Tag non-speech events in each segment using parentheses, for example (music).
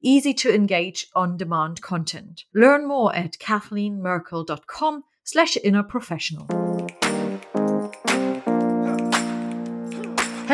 easy to engage on demand content. Learn more at kathleenmerkel.com slash inner professional.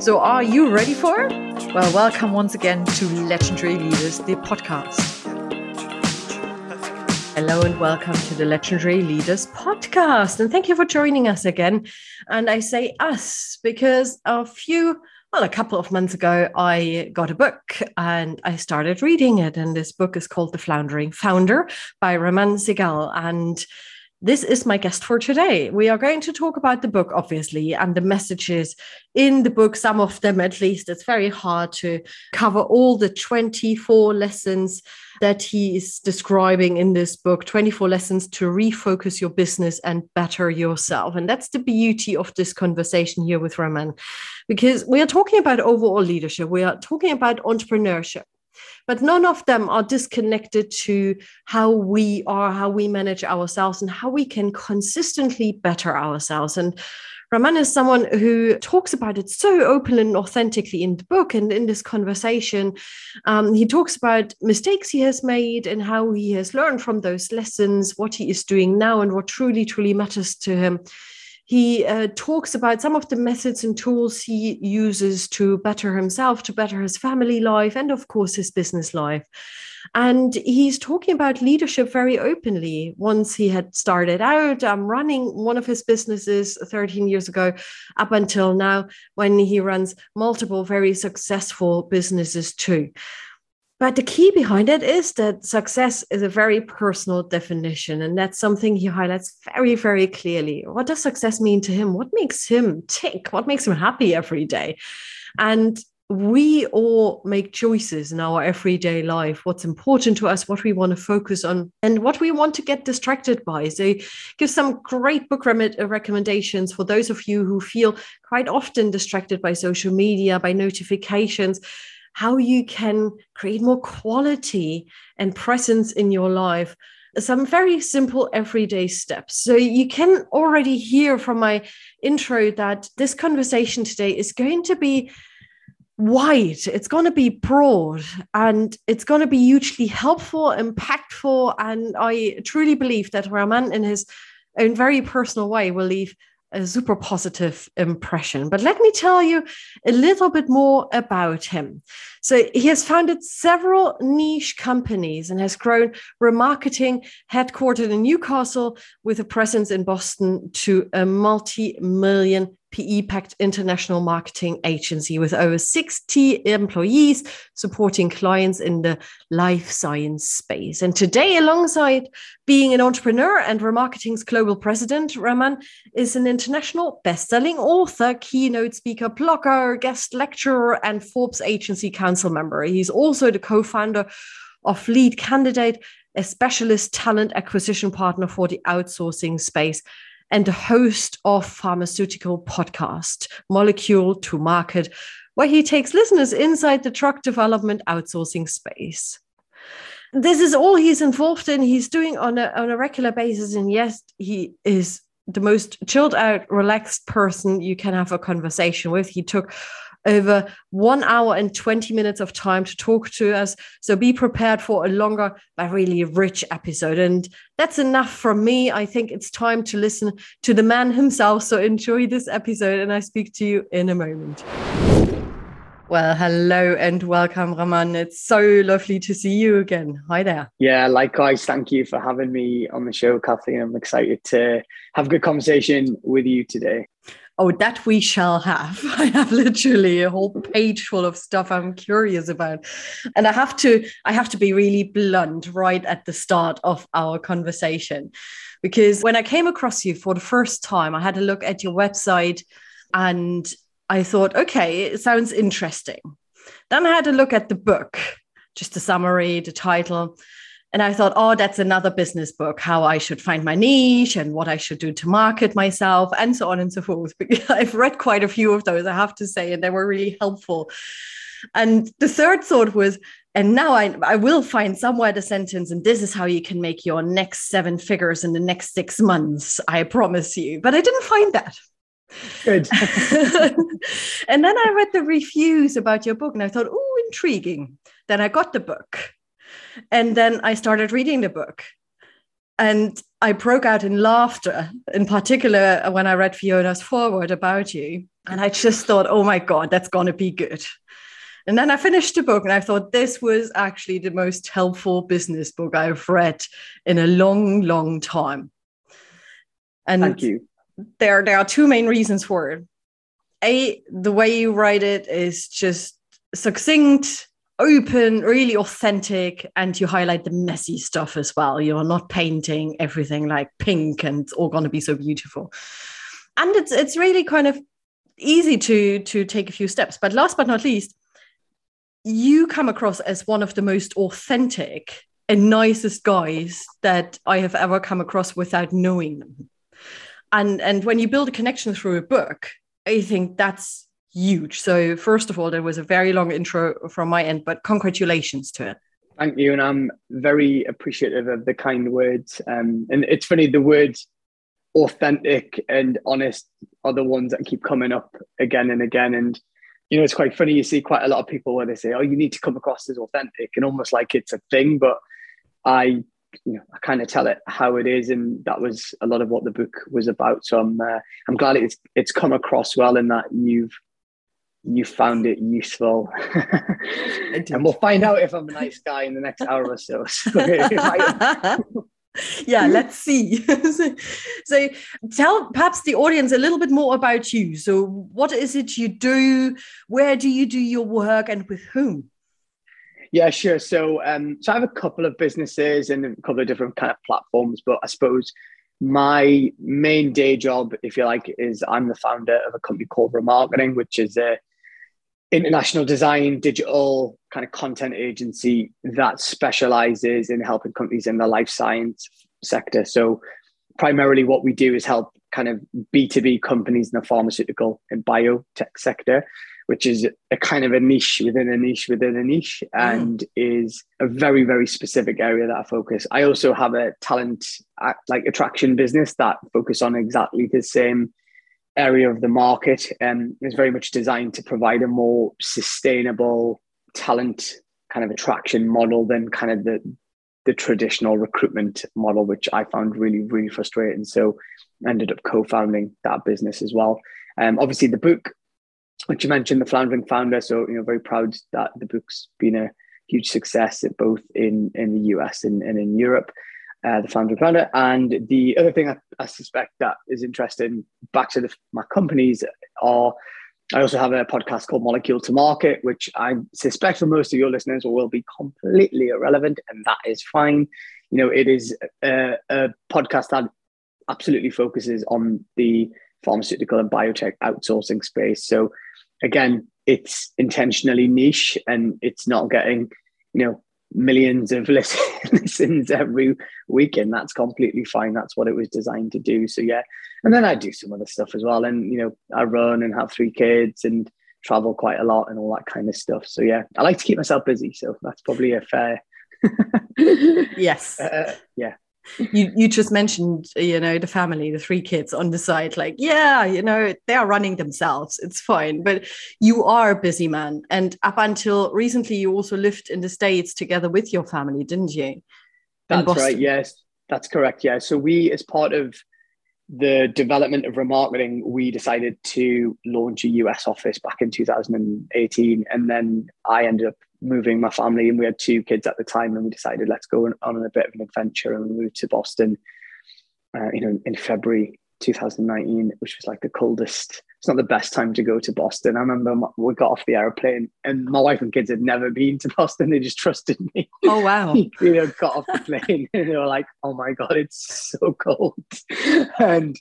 So, are you ready for it? Well, welcome once again to Legendary Leaders, the podcast. Hello and welcome to the Legendary Leaders podcast. And thank you for joining us again. And I say us because a few well, a couple of months ago, I got a book and I started reading it. And this book is called The Floundering Founder by Raman Sehgal. And this is my guest for today. We are going to talk about the book, obviously, and the messages in the book, some of them at least. It's very hard to cover all the 24 lessons that he is describing in this book 24 lessons to refocus your business and better yourself. And that's the beauty of this conversation here with Raman, because we are talking about overall leadership, we are talking about entrepreneurship. But none of them are disconnected to how we are, how we manage ourselves, and how we can consistently better ourselves. And Raman is someone who talks about it so openly and authentically in the book and in this conversation. Um, he talks about mistakes he has made and how he has learned from those lessons, what he is doing now, and what truly, truly matters to him. He uh, talks about some of the methods and tools he uses to better himself, to better his family life, and of course, his business life. And he's talking about leadership very openly. Once he had started out um, running one of his businesses 13 years ago, up until now, when he runs multiple very successful businesses too. But the key behind it is that success is a very personal definition. And that's something he highlights very, very clearly. What does success mean to him? What makes him tick? What makes him happy every day? And we all make choices in our everyday life what's important to us what we want to focus on and what we want to get distracted by so give some great book recommendations for those of you who feel quite often distracted by social media by notifications how you can create more quality and presence in your life some very simple everyday steps. So you can already hear from my intro that this conversation today is going to be wide, it's going to be broad, and it's going to be hugely helpful, impactful. And I truly believe that Raman, in his own very personal way, will leave a super positive impression. But let me tell you a little bit more about him. So, he has founded several niche companies and has grown Ramarketing headquartered in Newcastle with a presence in Boston to a multi million PE backed international marketing agency with over 60 employees supporting clients in the life science space. And today, alongside being an entrepreneur and Ramarketing's global president, Raman is an international best-selling author, keynote speaker, blogger, guest lecturer, and Forbes agency council member. He's also the co-founder of Lead Candidate, a specialist talent acquisition partner for the outsourcing space and the host of pharmaceutical podcast Molecule to Market, where he takes listeners inside the drug development outsourcing space. This is all he's involved in. He's doing on a, on a regular basis. And yes, he is the most chilled out, relaxed person you can have a conversation with. He took over one hour and 20 minutes of time to talk to us. So be prepared for a longer but really rich episode. And that's enough from me. I think it's time to listen to the man himself. So enjoy this episode, and I speak to you in a moment. Well, hello and welcome, Raman. It's so lovely to see you again. Hi there. Yeah, likewise. Thank you for having me on the show, Kathleen. I'm excited to have a good conversation with you today. Oh, that we shall have. (laughs) I have literally a whole page full of stuff I'm curious about. And I have to I have to be really blunt right at the start of our conversation. Because when I came across you for the first time, I had a look at your website and I thought, okay, it sounds interesting. Then I had a look at the book, just the summary, the title. And I thought, oh, that's another business book, how I should find my niche and what I should do to market myself, and so on and so forth. (laughs) I've read quite a few of those, I have to say, and they were really helpful. And the third thought was, and now I, I will find somewhere the sentence, and this is how you can make your next seven figures in the next six months, I promise you. But I didn't find that. Good. (laughs) and then I read the reviews about your book and I thought, oh, intriguing. Then I got the book. And then I started reading the book. And I broke out in laughter, in particular uh, when I read Fiona's foreword about you. And I just thought, oh my God, that's going to be good. And then I finished the book and I thought this was actually the most helpful business book I've read in a long, long time. And Thank you there there are two main reasons for it. A, the way you write it is just succinct, open, really authentic, and you highlight the messy stuff as well. You're not painting everything like pink and it's all gonna be so beautiful. And it's it's really kind of easy to to take a few steps. But last but not least, you come across as one of the most authentic and nicest guys that I have ever come across without knowing them and and when you build a connection through a book i think that's huge. So first of all there was a very long intro from my end but congratulations to it thank you and i'm very appreciative of the kind words. Um, and it's funny the words authentic and honest are the ones that keep coming up again and again. And you know it's quite funny you see quite a lot of people where they say oh you need to come across as authentic and almost like it's a thing but i you know, I kind of tell it how it is, and that was a lot of what the book was about. So I'm uh, I'm glad it's it's come across well, in that you've you found it useful, and we'll find out if I'm a nice guy in the next hour or so. (laughs) (laughs) yeah let's see. (laughs) So, so, tell perhaps the audience a little bit more about you. So what is it you do? Where do you do your work and with whom? Yeah, sure. So, um, so I have a couple of businesses and a couple of different kind of platforms, but I suppose my main day job, if you like, is I'm the founder of a company called Ramarketing, which is a international design digital kind of content agency that specializes in helping companies in the life science sector. So, primarily, what we do is help kind of B2B companies in the pharmaceutical and biotech sector which is a kind of a niche within a niche within a niche mm. and is a very very specific area that i focus i also have a talent like attraction business that focus on exactly the same area of the market and is very much designed to provide a more sustainable talent kind of attraction model than kind of the the traditional recruitment model which i found really really frustrating so ended up co-founding that business as well um, obviously the book which you mentioned, the Floundering Founder. So, you know, very proud that the book's been a huge success both in, in the US and, and in Europe, uh, the Floundering Founder. And the other thing I, I suspect that is interesting back to the, my companies are I also have a podcast called Molecule to Market, which I suspect for most of your listeners will be completely irrelevant, and that is fine. You know, it is a, a podcast that absolutely focuses on the pharmaceutical and biotech outsourcing space. So again, it's intentionally niche and it's not getting, you know, millions of (laughs) listens every weekend. That's completely fine. That's what it was designed to do. So yeah. And then I do some other stuff as well. And you know, I run and have three kids and travel quite a lot and all that kind of stuff. So yeah, I like to keep myself busy. So that's probably a fair (laughs) yes. (laughs) Uh, yeah you you just mentioned you know the family the three kids on the side like yeah you know they are running themselves. It's fine. But you are a busy man. And up until recently you also lived in the states together with your family didn't you? That's right. Yes that's correct. Yeah. So we as part of the development of Ramarketing, we decided to launch a US office back in 2018. And then I ended up moving my family, and we had two kids at the time, and we decided let's go on, a bit of an adventure, and we moved to Boston. Uh, you know, in February 2019, which was like the coldest. It's not the best time to go to Boston. I remember we got off the airplane, and my wife and kids had never been to Boston. They just trusted me. Oh wow! (laughs) you know, got off the plane, (laughs) and they were like, "Oh my god, it's so cold." (laughs) and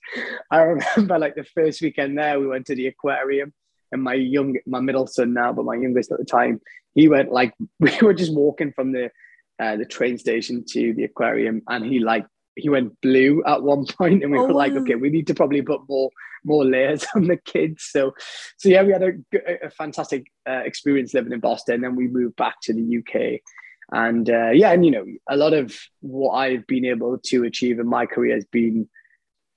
I remember like the first weekend there, we went to the aquarium, and my young, my middle son now, but my youngest at the time, he went like (laughs) we were just walking from the uh, the train station to the aquarium, and he like he went blue at one (laughs) point, and we oh, were like, okay, we need to probably put more more layers (laughs) on the kids. So, so yeah, we had a, a fantastic uh, experience living in Boston. Then we moved back to the UK, and uh, yeah, and you know, a lot of what I've been able to achieve in my career has been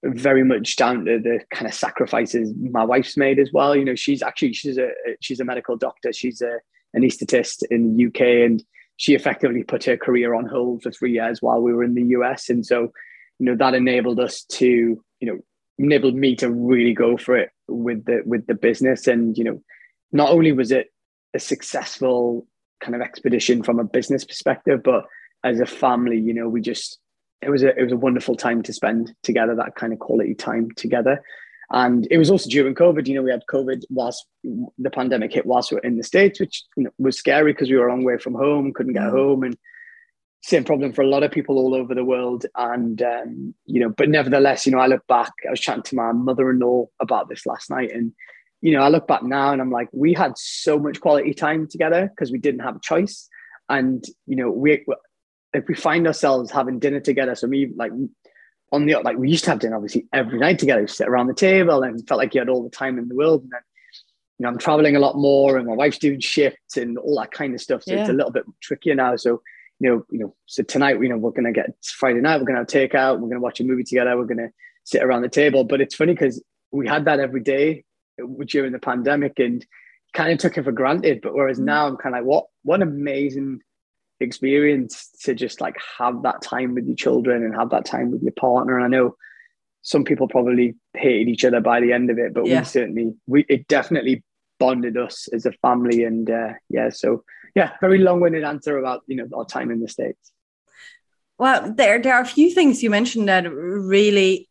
very much down to the kind of sacrifices my wife's made as well. You know, she's actually she's a she's a medical doctor. She's a anesthetist in the UK, and she effectively put her career on hold for three years while we were in the US. And so, you know, that enabled us to, you know, enabled me to really go for it with the with the business. And, you know, not only was it a successful kind of expedition from a business perspective, but as a family, you know, we just it was a it was a wonderful time to spend together, that kind of quality time together. And it was also during COVID, you know, we had COVID whilst the pandemic hit whilst we were in the States, which you know, was scary because we were a long way from home, couldn't get mm. home. And same problem for a lot of people all over the world. And, um, you know, but nevertheless, you know, I look back, I was chatting to my mother in law about this last night. And, you know, I look back now and I'm like, we had so much quality time together because we didn't have a choice. And, you know, we, if we find ourselves having dinner together, so me, like on the like we used to have dinner obviously every night together, We sit around the table and felt like you had all the time in the world. And then you know I'm traveling a lot more, and my wife's doing shifts and all that kind of stuff. So yeah. it's a little bit trickier now. So you know, you know, so tonight you know we're gonna get Friday night. We're gonna have takeout. We're gonna watch a movie together. We're gonna sit around the table. But it's funny because we had that every day during the pandemic and kind of took it for granted. But whereas mm. now I'm kind of like, what what amazing experience to just like have that time with your children and have that time with your partner. And I know some people probably hated each other by the end of it, but yeah. we certainly we it definitely bonded us as a family. And uh, yeah, so yeah, very long-winded answer about you know our time in the states. Well, there there are a few things you mentioned that really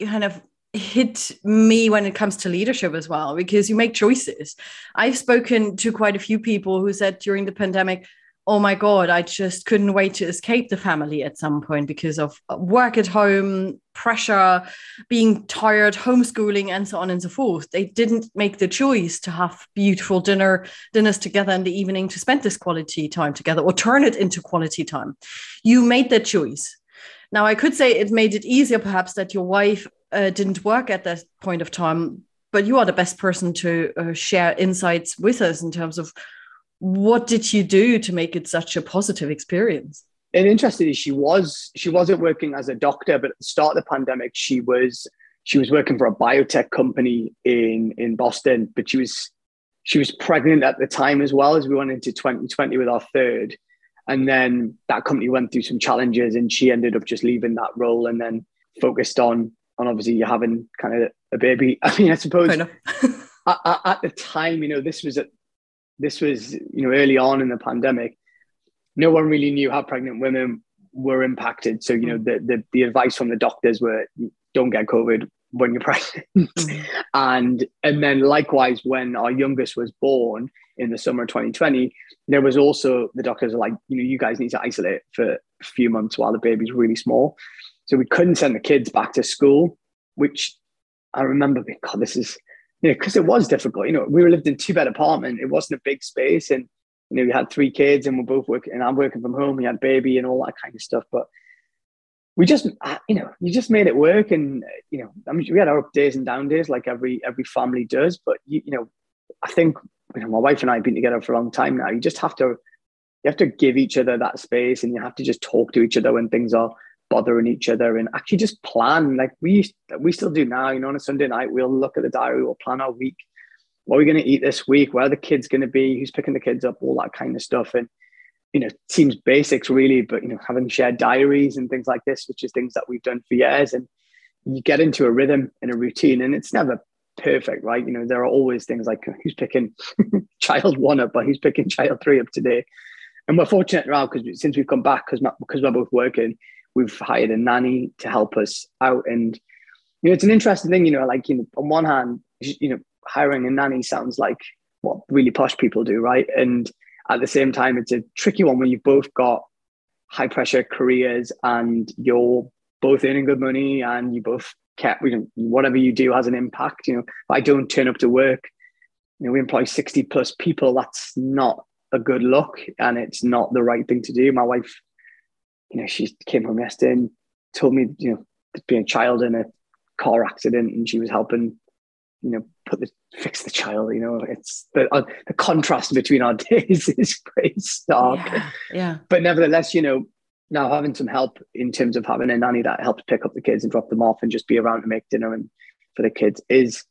kind of hit me when it comes to leadership as well because you make choices. I've spoken to quite a few people who said during the pandemic, oh my god i just couldn't wait to escape the family at some point because of work at home pressure being tired homeschooling and so on and so forth. They didn't make the choice to have beautiful dinner dinners together in the evening to spend this quality time together or turn it into quality time. You made that choice. Now i could say it made it easier perhaps that your wife uh, didn't work at that point of time but you are the best person to uh, share insights with us in terms of what did you do to make it such a positive experience? And interestingly, she was she wasn't working as a doctor, but at the start of the pandemic, she was she was working for a biotech company in in Boston. But she was she was pregnant at the time as well as we went into 2020 with our third. And then that company went through some challenges, and she ended up just leaving that role and then focused on on obviously having kind of a baby. (laughs) I mean, I suppose at, (laughs) at, the time, you know, this was at this was you know early on in the pandemic no one really knew how pregnant women were impacted. So you know the the, the advice from the doctors were don't get covid when you're (laughs) pregnant. Mm-hmm. and and then likewise when our youngest was born in the summer of 2020 there was also the doctors are like you know you guys need to isolate for a few months while the baby's really small. So we couldn't send the kids back to school which i remember god this is you know, because it was difficult. You know, we were lived in two bed apartment. It wasn't a big space, and you know, we had three kids, and we're both working, and I'm working from home. We had baby and all that kind of stuff, but we just, uh, you know, you just made it work. And you know, I mean, we had our up days and down days, like every every family does. But you, you know, I think you know, my wife and I have been together for a long time now. You just have to, you have to give each other that space, and you have to just talk to each other when things are bothering each other and actually just plan. Like we we still do now you know on a sunday night we'll look at the diary we'll plan our week. What are we going to eat this week? Where are the kids going to be? Who's picking the kids up? All that kind of stuff. And you know seems basics really but you know having shared diaries and things like this which is things that we've done for years and you get into a rhythm and a routine, and it's never perfect, right? You know, there are always things like who's picking (laughs) child one up, or who's picking child three up today. And we're fortunate now because since we've come back, because because we're both working, we've hired a nanny to help us out. And you know, it's an interesting thing. You know, like you know, on one hand, you know, hiring a nanny sounds like what really posh people do, right? And at the same time, it's a tricky one when you've both got high pressure careers and you're both earning good money and you both kept you know, whatever you do has an impact. You know, I don't turn up to work, you know, we employ 60 plus people. That's not a good look and it's not the right thing to do. My wife, you know, she came home yesterday and told me, you know, being a child in a car accident and she was helping, you know, put the fix the child. You know, it's the uh, the contrast between our (laughs) days is pretty stark. Yeah, yeah. But nevertheless, you know, now having some help in terms of having a nanny that helps pick up the kids and drop them off and just be around to make dinner and for the kids is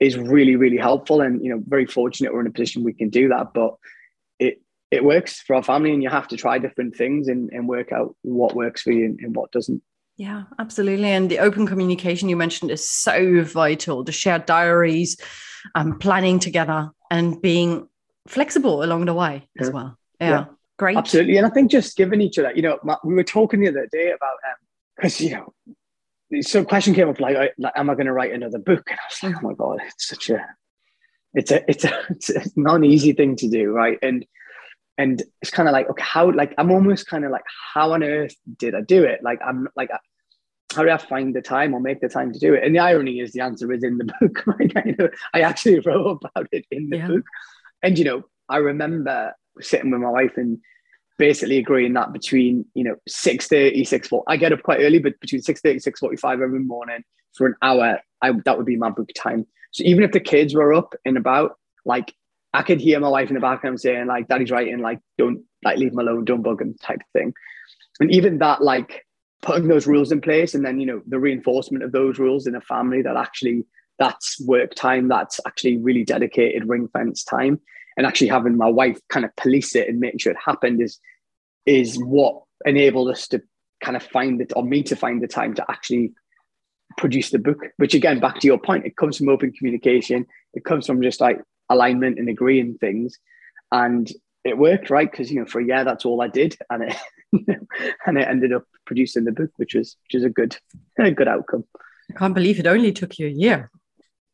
is really really helpful and you know very fortunate we're in a position we can do that but it it works for our family and you have to try different things and, and work out what works for you and, and what doesn't yeah, absolutely. And the open communication you mentioned is so vital. The shared diaries, um, planning together, and being flexible along the way yeah. as well. Yeah. yeah. great. Absolutely. And I think just giving each other, you know, we were talking the other day about because um, you know, some question came up like, like am I going to write another book? And I was like, oh my god, it's such a, it's a, it's a, (laughs) it's a non easy thing to do, right? And and it's kind of like okay how like i'm almost kind of like how on earth did i do it like i'm like uh, how do I find the time or make the time to do it? And the irony is the answer is in the (laughs) book. I, know, I actually (laughs) wrote about it in the yeah. book. And, you know, I remember sitting with my wife and basically agreeing that between, you know, 6.30, 6 I get up quite early, but between 6.30, 6.45 every morning for an hour, I, that would be my book time. So even if the kids were up and about, like I could hear my wife in the background saying like, daddy's writing, like, don't like leave him alone, don't bug him type of thing. And even that, like, putting those rules in place and then you know the reinforcement of those rules in a family that actually that's work time that's actually really dedicated ring fence time and actually having my wife kind of police it and make sure it happened is is what enabled us to kind of find it or me to find the time to actually produce the book which again back to your point it comes from open communication it comes from just like alignment and agreeing things and it worked right because you know for a year that's all i did (laughs) and it and it ended up producing the book, which was which is a good (laughs) a good outcome. I can't believe it only took you a year.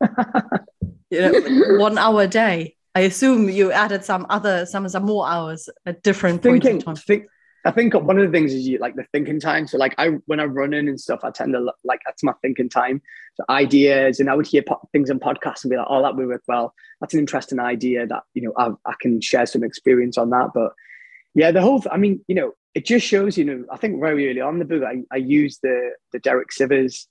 (laughs) you know, one hour a day. I assume you added some other some some more hours at different Thinking, points in time. Think, I think one of the things is you like the thinking time. So like I when I'm running and stuff, I tend to like that's my thinking time. So ideas, and I would hear po- things on podcasts and be like, "Oh, that would work well. That's an interesting idea. That you know I, I can share some experience on that." But yeah, the whole. I mean, you know, it just shows, you know, I think very early on in the book, I, I used the the Derek Sivers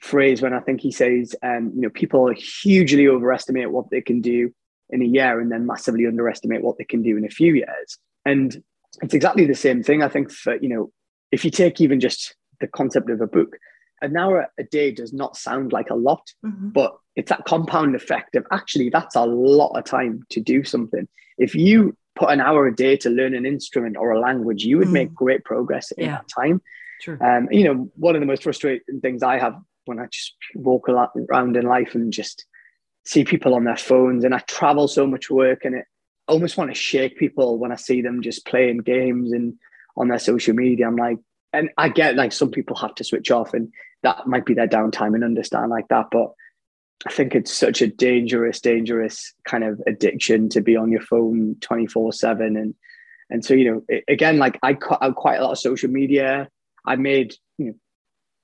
phrase when I think he says, um, you know, people hugely overestimate what they can do in a year and then massively underestimate what they can do in a few years. And it's exactly the same thing. I think for, you know, if you take even just the concept of a book, an hour a day does not sound like a lot, mm-hmm. but it's that compound effect of actually that's a lot of time to do something. If you put an hour a day to learn an instrument or a language, you would mm. make great progress in yeah. that time. True. Um, you know, one of the most frustrating things I have when I just walk around in life and just see people on their phones, and I travel so much work, and it I almost want to shake people when I see them just playing games and on their social media. I'm like, and I get like some people have to switch off, and that might be their downtime and understand like that, but I think it's such a dangerous, dangerous kind of addiction to be on your phone 24 seven. And, and so, you know, again, like I cut out quite a lot of social media. I made, you know,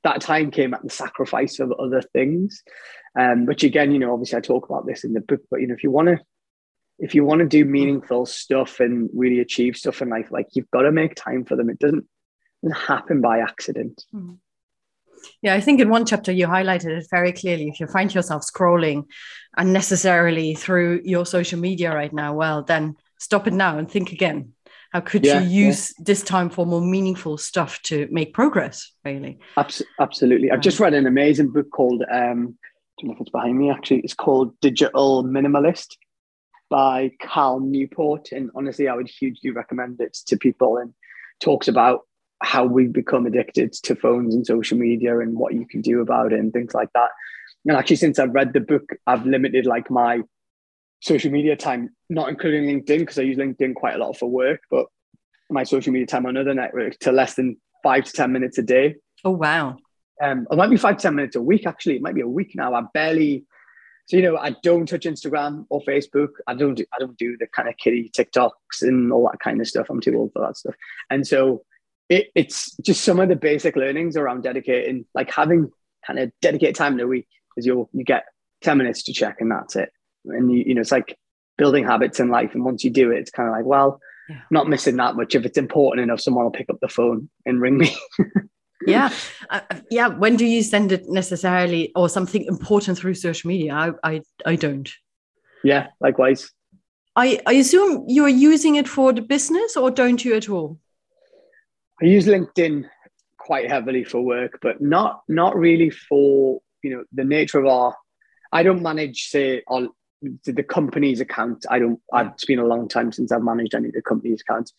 that time came at the sacrifice of other things. Um, which again, you know, obviously I talk about this in the book, but you know, if you want to, if you want to do meaningful stuff and really achieve stuff in life, like you've got to make time for them. It doesn't, doesn't happen by accident. Mm. Yeah, I think in one chapter you highlighted it very clearly. If you find yourself scrolling unnecessarily through your social media right now, well, then stop it now and think again. How could yeah, you use yeah. this time for more meaningful stuff to make progress, really? absolutely. I've just read an amazing book called, um, I don't know if it's behind me actually, it's called Digital Minimalist by Cal Newport. And honestly, I would hugely recommend it to people and talks about how we've become addicted to phones and social media and what you can do about it and things like that. And actually, since I've read the book, I've limited like my social media time, not including LinkedIn, because I use LinkedIn quite a lot for work, but my social media time on other networks to less than five to 10 minutes a day. Oh, wow. Um, it might be five to 10 minutes a week, actually. It might be a week now. I barely, so, you know, I don't touch Instagram or Facebook. I don't do, I don't do the kind of kitty TikToks and all that kind of stuff. I'm too old for that stuff. And so it, it's just some of the basic learnings around dedicating, like having kind of dedicated time in a week because you'll, you get 10 minutes to check and that's it. And you, you know, it's like building habits in life. And once you do it, it's kind of like, well, yeah. not missing that much. If it's important enough, someone will pick up the phone and ring me. (laughs) yeah. (laughs) Uh, yeah when do you send it necessarily or something important through social media? I i, I don't. Yeah likewise. I, I assume you're using it for the business or don't you at all? I use linkedin quite heavily for work but not not really for you know the nature of our i don't manage say on the company's account. I don't I've, it's been a long time since i've managed any of the company's accounts.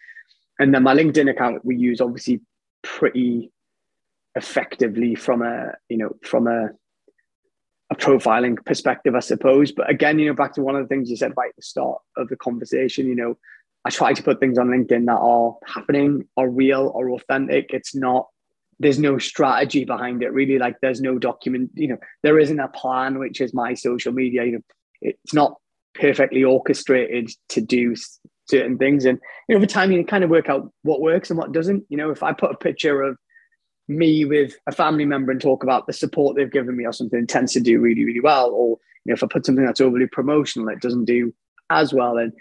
And then my linkedin account we use obviously pretty effectively from a you know from a a profiling perspective, I suppose. But again, you know, back to one of the things you said right at the start of the conversation, you know, I try to put things on LinkedIn that are happening, are real, or authentic. It's not, there's no strategy behind it, really. Like there's no document, you know, there isn't a plan, which is my social media. You know, it's not perfectly orchestrated to do certain things. And you know, over time you kind of work out what works and what doesn't. You know, if I put a picture of me with a family member and talk about the support they've given me or something tends to do really, really well. Or you know, if I put something that's overly promotional, it doesn't do as well. And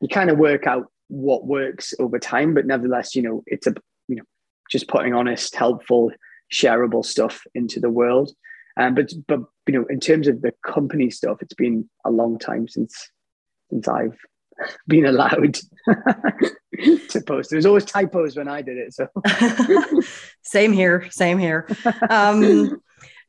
you kind of work out what works over time. But nevertheless, you know, it's a you know, just putting honest, helpful, shareable stuff into the world. Um, but but you know, in terms of the company stuff, it's been a long time since since I've (laughs) been allowed (laughs) to post. There's always typos when I did it. So (laughs) same here, same here. Um,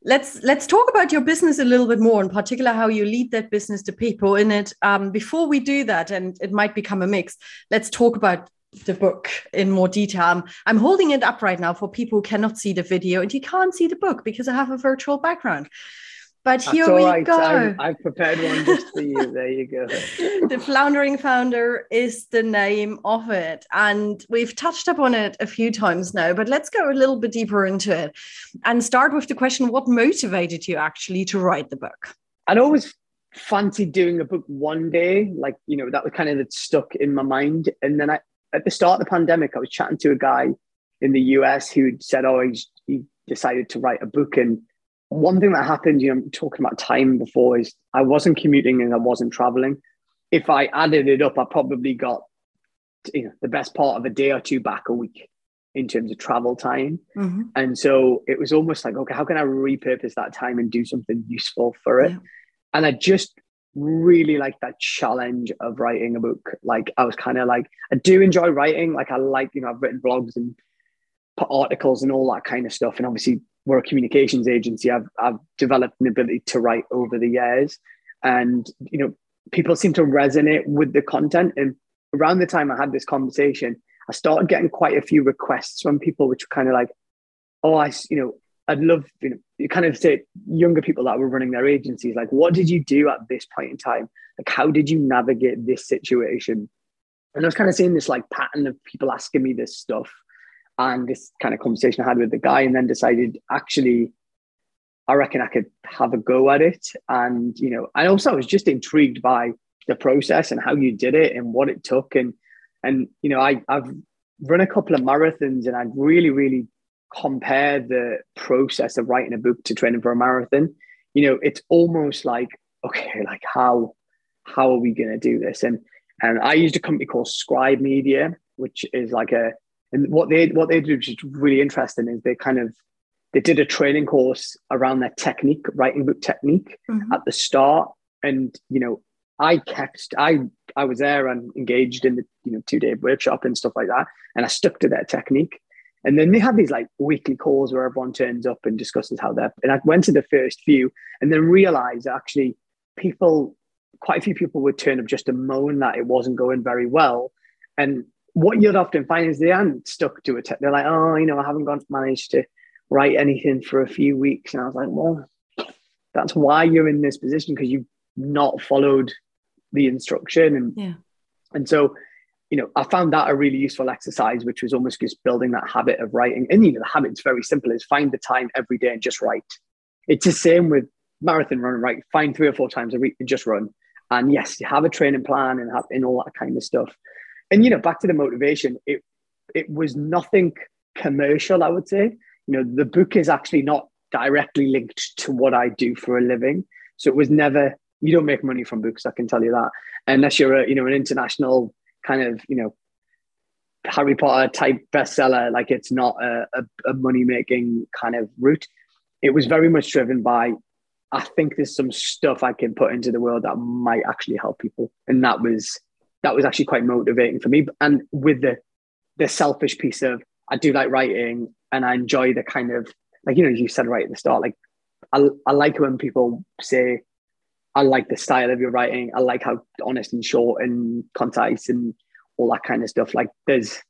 let's let's talk about your business a little bit more, in particular how you lead that business to people in it. Um, before we do that, and it might become a mix. Let's talk about the book in more detail. I'm, I'm holding it up right now for people who cannot see the video, and you can't see the book because I have a virtual background. But here we right. go. I, I've prepared one just for you. There you go. (laughs) the Floundering Founder is the name of it. And we've touched upon it a few times now, but let's go a little bit deeper into it and start with the question what motivated you actually to write the book? I'd always fancied doing a book one day. Like, you know, that was kind of that stuck in my mind. And then I, at the start of the pandemic, I was chatting to a guy in the US who said, oh, he's, he decided to write a book. And one thing that happened, you know, talking about time before is I wasn't commuting and I wasn't traveling. If I added it up, I probably got you know the best part of a day or two back a week in terms of travel time. Mm-hmm. And so it was almost like, okay, how can I repurpose that time and do something useful for it? Yeah. And I just really like that challenge of writing a book. Like I was kind of like, I do enjoy writing. Like I like, you know, I've written blogs and put articles and all that kind of stuff. And obviously we're a communications agency. I've, I've developed an ability to write over the years. And, you know, people seem to resonate with the content. And around the time I had this conversation, I started getting quite a few requests from people, which were kind of like, oh, I, you know, I'd love, you know, you kind of say younger people that were running their agencies, like, what did you do at this point in time? Like, how did you navigate this situation? And I was kind of seeing this like pattern of people asking me this stuff and this kind of conversation I had with the guy, and then decided actually, I reckon I could have a go at it. And you know, I also I was just intrigued by the process and how you did it and what it took. And and you know, I I've run a couple of marathons, and I'd really really compare the process of writing a book to training for a marathon. You know, it's almost like okay, like how how are we going to do this? And and I used a company called Scribe Media, which is like a and what they what they do, which is really interesting, is they kind of they did a training course around their technique, writing book technique mm-hmm. at the start. And you know, I kept I I was there and engaged in the you know two day workshop and stuff like that, and I stuck to their technique. And then they have these like weekly calls where everyone turns up and discusses how they're. And I went to the first few and then realized actually people, quite a few people would turn up just to moan that it wasn't going very well. And what you'd often find is they aren't stuck to a it. They're like, oh, you know, I haven't got managed to write anything for a few weeks. And I was like, well, that's why you're in this position because you've not followed the instruction. And yeah. and so, you know, I found that a really useful exercise, which was almost just building that habit of writing. And you know, the habit's very simple: is find the time every day and just write. It's the same with marathon running, right? Find three or four times a week and just run. And yes, you have a training plan and have and all that kind of stuff. And you know, back to the motivation, it it was nothing commercial, I would say. You know, the book is actually not directly linked to what I do for a living. So it was never, you don't make money from books, I can tell you that. Unless you're a, you know, an international kind of, you know, Harry Potter type bestseller, like it's not a, a, a money making kind of route. It was very much driven by I think there's some stuff I can put into the world that might actually help people. And that was that was actually quite motivating for me. And with the the selfish piece of I do like writing and I enjoy the kind of like you know you said right at the start like I, I like when people say I like the style of your writing I like how honest and short and concise and all that kind of stuff like there's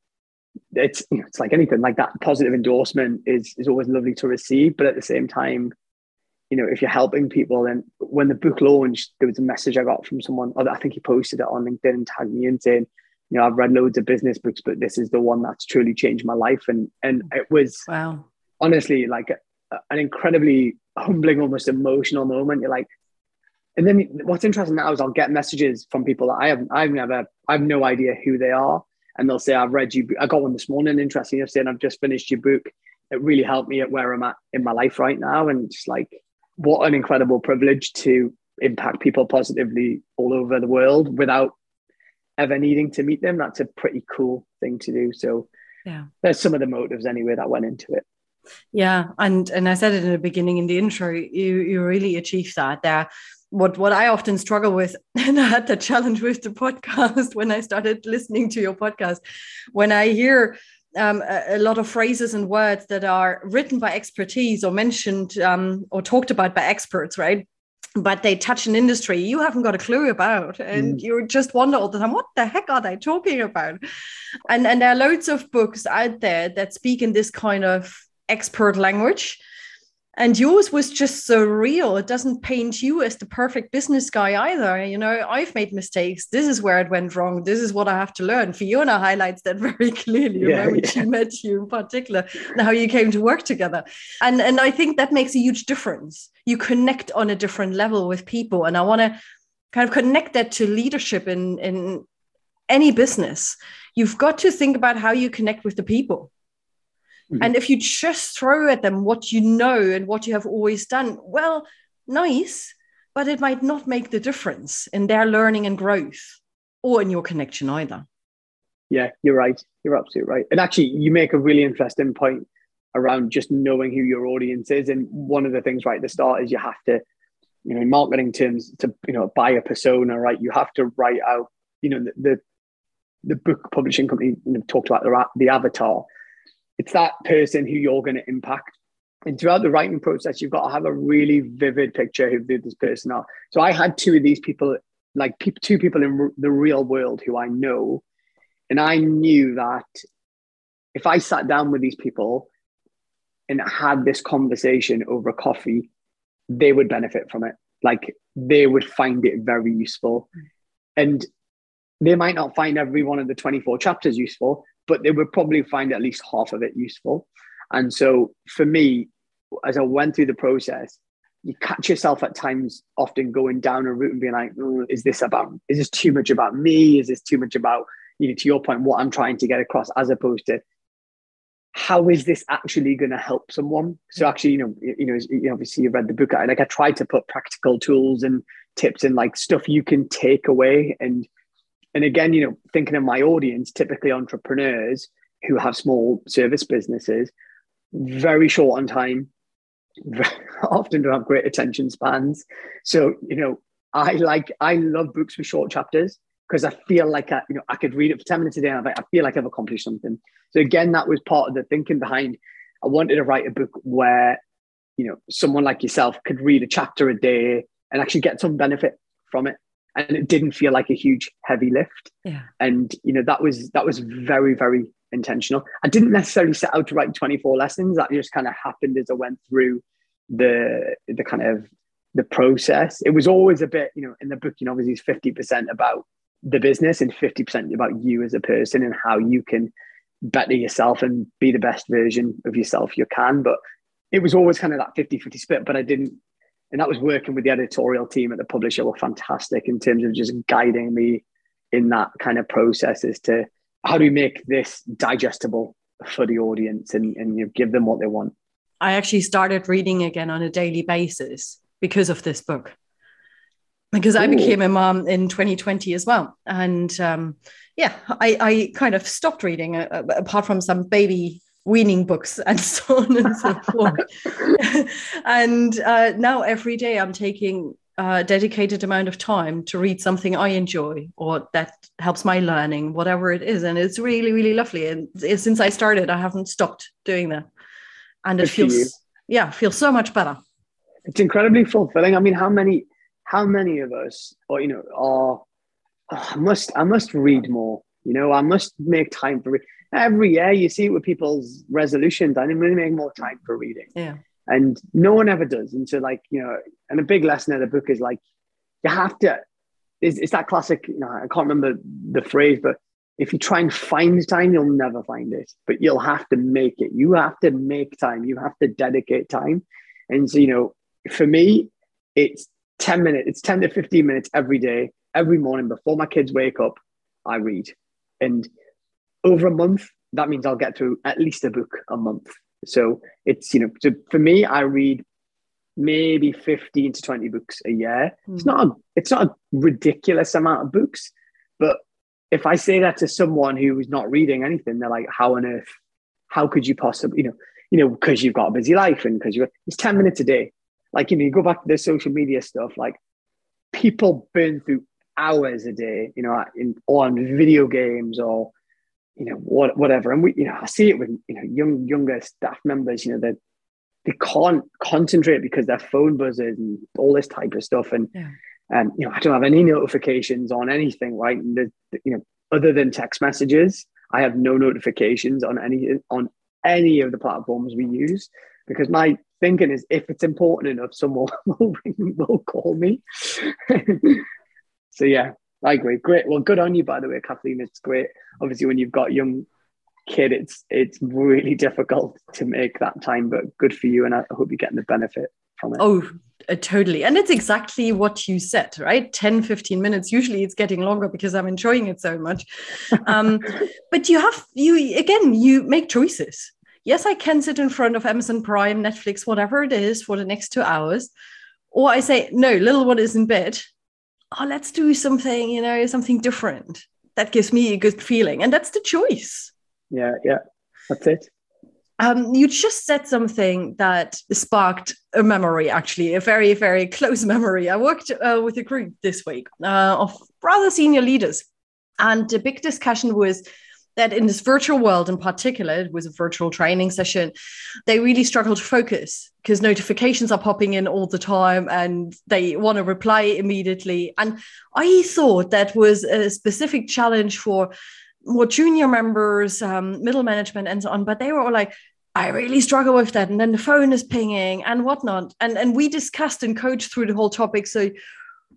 it's you know, it's like anything like that positive endorsement is is always lovely to receive but at the same time you know if you're helping people and when the book launched there was a message I got from someone I think he posted it on LinkedIn and tagged me in saying you know I've read loads of business books but this is the one that's truly changed my life and and it was wow honestly like a, an incredibly humbling, almost emotional moment. You're like, and then what's interesting now is I'll get messages from people that I haven't, I've never, I have no idea who they are. And they'll say, I've read you. I got one this morning, interesting. You're saying I've just finished your book. It really helped me at where I'm at in my life right now. And just like, what an incredible privilege to impact people positively all over the world without ever needing to meet them. That's a pretty cool thing to do. So, yeah, there's some of the motives anyway that went into it. Yeah, and and I said it in the beginning in the intro. You you really achieved that there. What what I often struggle with, (laughs) and I had the challenge with the podcast when I started listening to your podcast, when I hear um, a, a, lot of phrases and words that are written by expertise or mentioned um, or talked about by experts, right? But they touch an industry you haven't got a clue about, and mm. you just wonder all the time, what the heck are they talking about? And and there are loads of books out there that speak in this kind of expert language and yours was just so real. It doesn't paint you as the perfect business guy either. You know i've made mistakes. This is where it went wrong. This is what i have to learn. Fiona highlights that (laughs) very clearly yeah, when yeah. she met you in particular and how you came to work together. And and i think that makes a huge difference. You connect on a different level with people. And i want to kind of connect that to leadership in in any business. You've got to think about how you connect with the people Mm-hmm. And if you just throw at them what you know and what you have always done, well, nice, but it might not make the difference in their learning and growth or in your connection either. Yeah, you're right. You're absolutely right. And actually, you make a really interesting point around just knowing who your audience is. And one of the things right at the start is you have to, you know, in marketing terms, to you know, buy a persona, right? You have to write out, you know, the the, the book publishing company you know, talked about the, the avatar it's that person who you're going to impact. And throughout the writing process, you've got to have a really vivid picture of who this person are. So I had two of these people, like pe- two people in the real world who I know, and I knew that if I sat down with these people and had this conversation over coffee, they would benefit from it. Like they would find it very useful. Mm. And they might not find every one of the 24 chapters useful, but they would probably find at least half of it useful. And so for me, as I went through the process, you catch yourself at times often going down a route and being like, oh, is this about, is this too much about me? Is this too much about, you know, to your point, what I'm trying to get across, as opposed to how is this actually going to help someone? So mm. actually, you know, you know, you obviously you've read the book. I like I tried to put practical tools and tips and like stuff you can take away and and again, you know, thinking of my audience, typically entrepreneurs who have small service businesses, very short on time, (laughs) often don't have great attention spans. So, you know, I like, I love books with short chapters because I feel like I, you know, I could read it for 10 minutes a day and I feel like I've accomplished something. So again, that was part of the thinking behind, I wanted to write a book where, you know, someone like yourself could read a chapter a day and actually get some benefit from it and it didn't feel like a huge heavy lift. Yeah. And you know that was that was very very intentional. I didn't necessarily set out to write 24 lessons. That just kind of happened as I went through the the kind of the process. It was always a bit, you know, in the book, you know, obviously it's 50% about the business and 50% about you as a person and how you can better yourself and be the best version of yourself you can. But it was always kind of that 50 50 split. But I didn't, and that was working with the editorial team at the publisher were fantastic in terms of just guiding me in that kind of process as to how do we make this digestible for the audience and, and you know, give them what they want. I actually started reading again on a daily basis because of this book. Because Ooh. I became a mom in 2020 as well. And um, yeah, I, I kind of stopped reading uh, uh apart from some baby weaning books (laughs) and so on and so (laughs) forth. and uh, now every day I'm taking a dedicated amount of time to read something I enjoy or that helps my learning, whatever it is. And it's really, really lovely. And since I started, I haven't stopped doing that. And it Good feels, yeah, feels so much better. It's incredibly fulfilling. I mean, how many, how many of us, or you know, are oh, I must, I must read more. You know, I must make time for every year you see it with people's resolutions. I'm going to make more time for reading. Yeah. And no one ever does. And so, like, you know, and a big lesson of the book is like, you have to, it's, it's that classic, you know, I can't remember the phrase, but if you try and find time, you'll never find it, but you'll have to make it. You have to make time. You have to dedicate time. And so, you know, for me, it's 10 minutes, it's 10 to 15 minutes every day, every morning before my kids wake up, I read. And over a month, that means I'll get through at least a book a month. So it's, you know, so for me, I read maybe 15 to 20 books a year. Mm. It's hmm. not a, it's not a ridiculous amount of books, but if I say that to someone who is not reading anything, they're like, how on earth, how could you possibly, you know, you know, because you've got a busy life and because you're it's 10 minutes a day. Like, you know, you go back to the social media stuff, like people burn through hours a day, you know, in, on video games or you know, what, whatever. And we, you know, I see it with, you know, young, younger staff members, you know, that they can't concentrate because their phone buzzes and all this type of stuff. And, yeah. um, you know, I don't have any notifications on anything, right? And the, you know, other than text messages, I have no notifications on any, on any of the platforms we use because my thinking is if it's important enough, someone (laughs) will, will call me. (laughs) so yeah, I agree. Great. Well, good on you, by the way, Kathleen. It's great. Obviously, when you've got young kid, it's it's really (laughs) difficult to make that time, but good for you, and I hope you're getting the benefit from it. Oh, uh, totally. And it's exactly what you said, right? 10, 15 minutes. Usually it's getting longer because I'm enjoying it so much. Um, (laughs) but you have, you again, you make choices. Yes, I can sit in front of Amazon Prime, Netflix, whatever it is for the next two hours. Or I say, no, little one is in bed oh, let's do something, you know, something different. That gives me a good feeling. And that's the choice. Yeah, yeah, that's it. Um, you just said something that sparked a memory, actually, a very, very close (laughs) memory. I worked uh, with a group this week uh, of rather senior leaders. And the big discussion was that in this virtual world in particular, it was a virtual training session, they really struggle to focus because notifications are popping in all the time and they want to reply immediately. And I thought that was a specific challenge for more junior members, um, middle management, and so on. But they were all like, I really struggle with that. And then the phone is pinging and whatnot. And, and we discussed and coached through the whole topic. So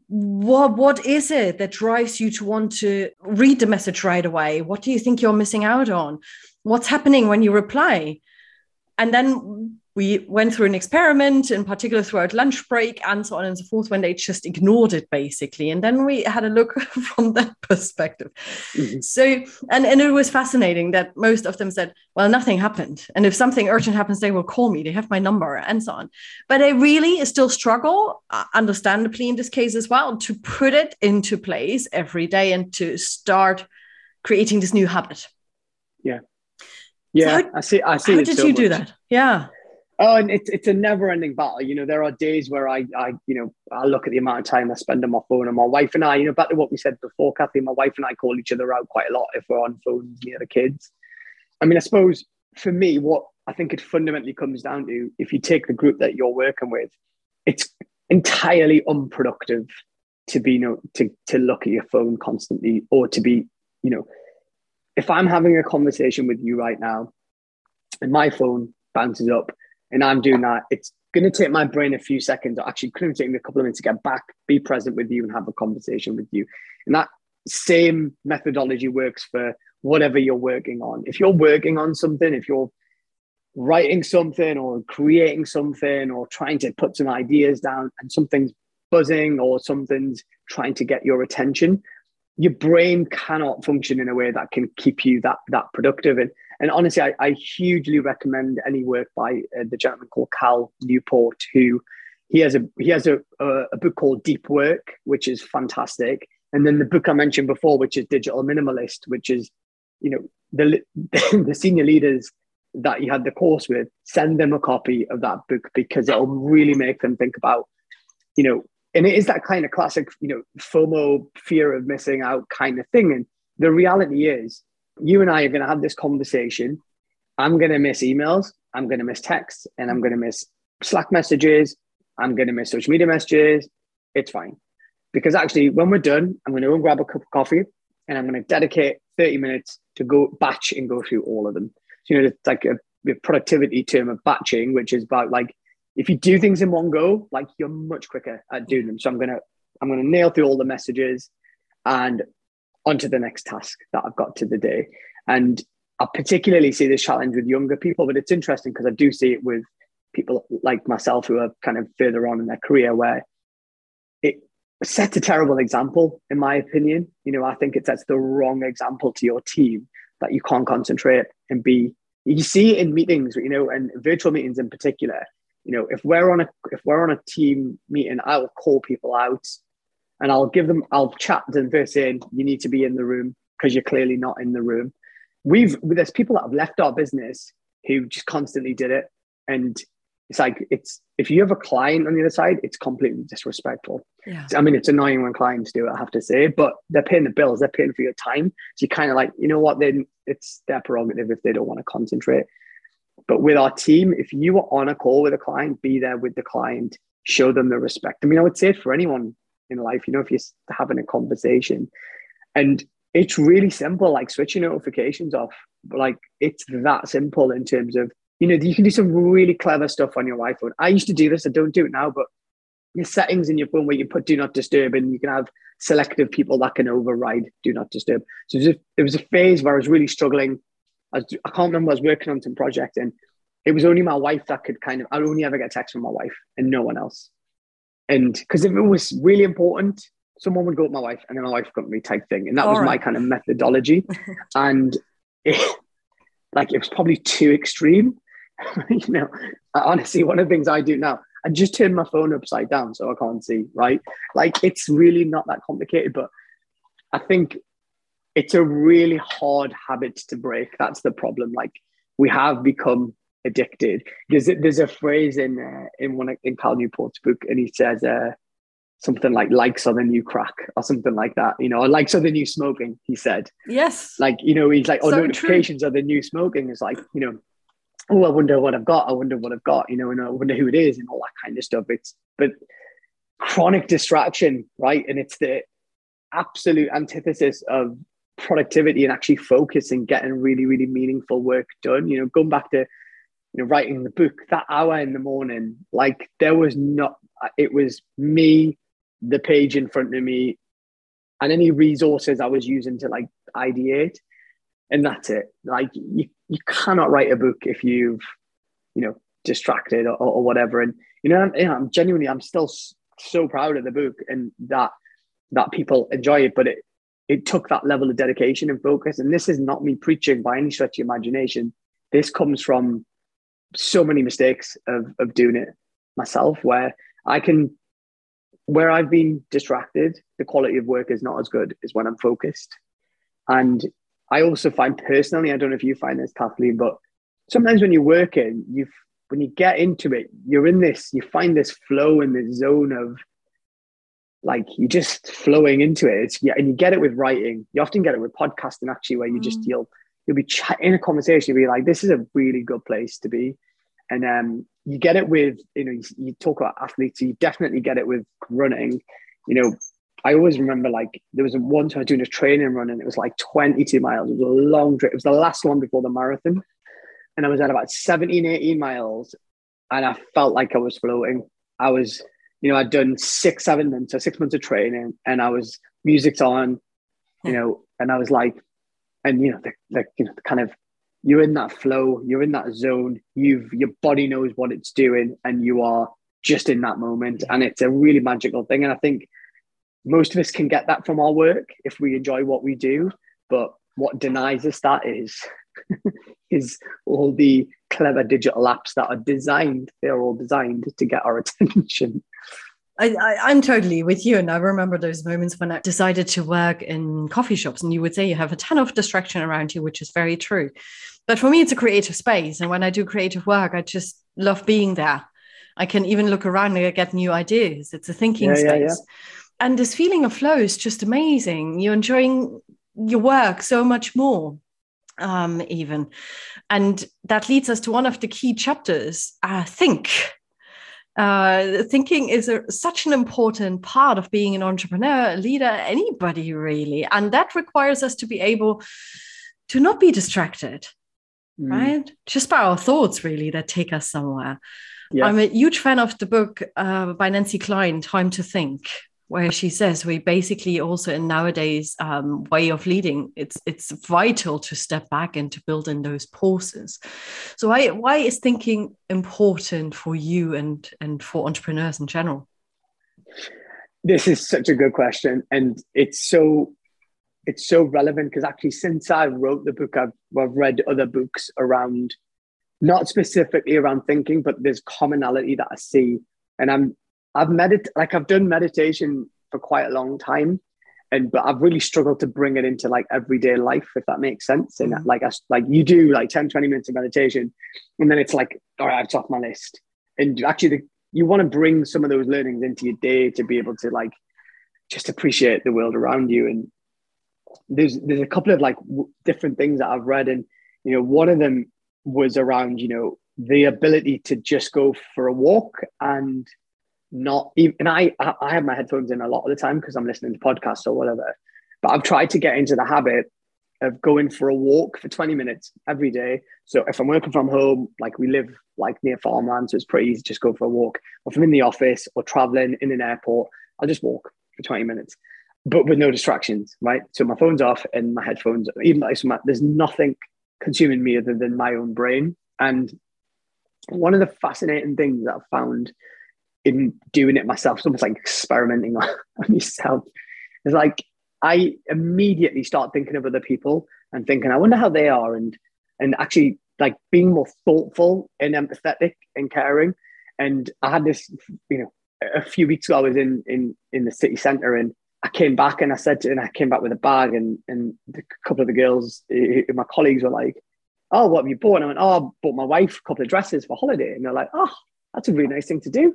what what is it that drives you to want to read the message right away? What do you think you're missing out on? What's happening when you reply? And then we went through an experiment in particular throughout lunch break and so on and so forth when they just ignored it basically. And then we had a look (laughs) from that perspective. Mm-hmm. so and, and it was fascinating that most of them said well nothing happened. And if something urgent happens they will call me. They have my number and so on. But they really still struggle uh, understandably in this case as well to put it into place every day and to start creating this new habit. Yeah. Yeah so how, i see i see how did so you much. do that? Yeah Oh, and it's it's a never ending battle. You know, there are days where I I you know I look at the amount of time I spend on my phone, and my wife and I, you know, back to what we said before, Kathy, my wife and I call each other out quite a lot if we're on phones near the kids. I mean, I suppose for me, what I think it fundamentally comes down to, if you take the group that you're working with, it's entirely unproductive to be you know to to look at your phone constantly or to be you know if i'm having a conversation with you right now and my phone bounces up and i'm doing that. It's going to take my brain a few seconds. Or actually could take me a couple of minutes to get back be present with you and have a conversation with you. And that same methodology works for whatever you're working on. If you're working on something if you're writing something or creating something or trying to put some ideas down and something's buzzing or something's trying to get your attention your brain cannot function in a way that can keep you that that productive. And and honestly i, I hugely recommend any work by uh, the gentleman called cal newport who he has a he has a, a, a book called deep work which is fantastic and then the book i mentioned before which is digital minimalist which is you know the (laughs) the senior leaders that you had the course with send them a copy of that book because it'll really make them think about you know and it is that kind of classic, you know, FOMO, fear of missing out kind of thing. And the reality is, you and I are going to have this conversation. I'm going to miss emails. I'm going to miss texts, and I'm going to miss Slack messages. I'm going to miss social media messages. It's fine. Because actually, when we're done, I'm going to go and grab a cup of coffee and I'm going to dedicate 30 minutes to go batch and go through all of them. So, you know, it's like a, a productivity term of batching, which is about like if you do things in one go, like you're much quicker at doing them. So I'm gonna I'm gonna nail through all the messages and onto the next task that I've got to the day. And I particularly see this challenge with younger people, but it's interesting because I do see it with people like myself who are kind of further on in their career where it sets a terrible example, in my opinion. You know, I think it sets the wrong example to your team that you can't concentrate and be. You see it in meetings, you know, and virtual meetings in particular you know if we're on a if we're on a team meeting i'll call people out and i'll give them i'll chat them first saying you need to be in the room because you're clearly not in the room. We've there's people that have left our business who just constantly did it. And it's like it's if you have a client on the other side it's completely disrespectful. Yeah. i mean it's annoying when clients do it i have to say but they're paying the bills they're paying for your time. So you kind of like you know what? Then it's their prerogative if they don't want to concentrate. But with our team, if you are on a call with a client, be there with the client, show them the respect. I mean, I would say for anyone in life, you know, if you're having a conversation and it's really simple, like switching notifications off. Like it's that simple in terms of, you know, you can do some really clever stuff on your iPhone. I used to do this, I don't do it now, but your settings in your phone where you put do not disturb and you can have selective people that can override do not disturb. So there was a phase where I was really struggling I, was, I can't remember. I was working on some project, and it was only my wife that could kind of. I'd only ever get text from my wife and no one else. And because if it was really important, someone would go to my wife, and then my wife got me type thing, and that All was right. my kind of methodology. (laughs) and it, like it was probably too extreme. (laughs) you know, honestly, one of the things I do now, I just turn my phone upside down so I can't see. Right, like it's really not that complicated, but I think it's a really hard habit to break. That's the problem. Like we have become addicted. There's a, there's a phrase in uh, in one in Cal Newport's book, and he says uh, something like "likes are the new crack" or something like that. You know, likes are the new smoking. He said, "Yes." Like you know, he's like, "Oh, so notifications true. are the new smoking." It's like you know, oh, I wonder what I've got. I wonder what I've got. You know, and I wonder who it is, and all that kind of stuff. It's but chronic distraction, right? And it's the absolute antithesis of productivity and actually focus and getting really, really meaningful work done. You know, going back to, know, writing the book, that hour in the morning, like there was not, it was me, the page in front of me, and any resources I was using to like ideate. And that's it. Like you, you cannot write a book if you've, you know, distracted or, or whatever. And, you know, I'm, you know, I'm genuinely, I'm still so proud of the book and that, that people enjoy it, but it, it took that level of dedication and focus. And this is not me preaching by any stretch of imagination. This comes from so many mistakes of, of doing it myself, where I can, where I've been distracted, the quality of work is not as good as when I'm focused. And I also find personally, I don't know if you find this, Kathleen, but sometimes when you're working, you when you get into it, you're in this, you find this flow in this zone of like you're just flowing into it. It's, yeah, and you get it with writing. You often get it with podcasting, actually, where you mm. just you'll you'll be ch- in a conversation. You'll be like, "This is a really good place to be," and um, you get it with you know you, you talk about athletes. You definitely get it with running. You know, I always remember like there was one time I was doing a training run and it was like 22 miles. It was a long trip. It was the last one before the marathon. And I was at about 17, 18 miles and I felt like I was floating. I was, you know, I'd done six, seven months, so six months of training and I was music's on, you know, and I was like, and you know, the you know, kind of you're in that flow, you're in that zone, you've your body knows what it's doing, and you are just in that moment. And it's a really magical thing. And I think most of us can get that from our work if we enjoy what we do. But what denies us that is (laughs) is all the clever digital apps that are designed, they're all designed to get our (laughs) attention. I, am totally with you. And I remember those moments when I decided to work in coffee shops, and you would say you have a ton of distraction around you, which is very true. But for me, it's a creative space. And when I do creative work, I just love being there. I can even look around and get new ideas. It's a thinking yeah, space. Yeah, yeah. And this feeling of flow is just amazing. You're enjoying your work so much more, um, even. And that leads us to one of the key chapters, I think uh, thinking is a, such an important part of being an entrepreneur, a leader, anybody really. And that requires us to be able to not be distracted, mm. right? Just by our thoughts, really, that take us somewhere. Yeah. I'm a huge fan of the book uh, by Nancy Kline, Time to Think where she says we basically also in nowadays um, way of leading it's it's vital to step back and to build in those pauses. So why why is thinking important for you and and for entrepreneurs in general? This is such a good question and it's so it's so relevant because actually since i wrote the book I've, I've read other books around not specifically around thinking but there's commonality that i see and i'm I've medit like I've done meditation for quite a long time, and but I've really struggled to bring it into like everyday life, if that makes sense. And mm-hmm. like I, like you do like 10, 20 minutes of meditation, and then it's like, all right, it's off my list. And actually, the, you want to bring some of those learnings into your day to be able to like just appreciate the world around you. And there's there's a couple of like w- different things that I've read, and you know, one of them was around you know the ability to just go for a walk and not even and I I have my headphones in a lot of the time because I'm listening to podcasts or whatever. But I've tried to get into the habit of going for a walk for 20 minutes every day. So if I'm working from home, like we live like near farmland, so it's pretty easy to just go for a walk. If I'm in the office or traveling in an airport, I'll just walk for 20 minutes, but with no distractions, right? So my phone's off and my headphones, even like so there's nothing consuming me other than my own brain. And one of the fascinating things that I've found in doing it myself. It's almost like experimenting on, (laughs) on yourself. It's like I immediately start thinking of other people and thinking, I wonder how they are, and and actually like being more thoughtful and empathetic and caring. And I had this, you know, a few weeks ago I was in in in the city centre and I came back and I said, and I came back with a bag and and a couple of the girls, my colleagues were like, "Oh, what have you bought?" And I went, "Oh, I bought my wife a couple of dresses for holiday." And they're like, "Oh, that's a really nice thing to do."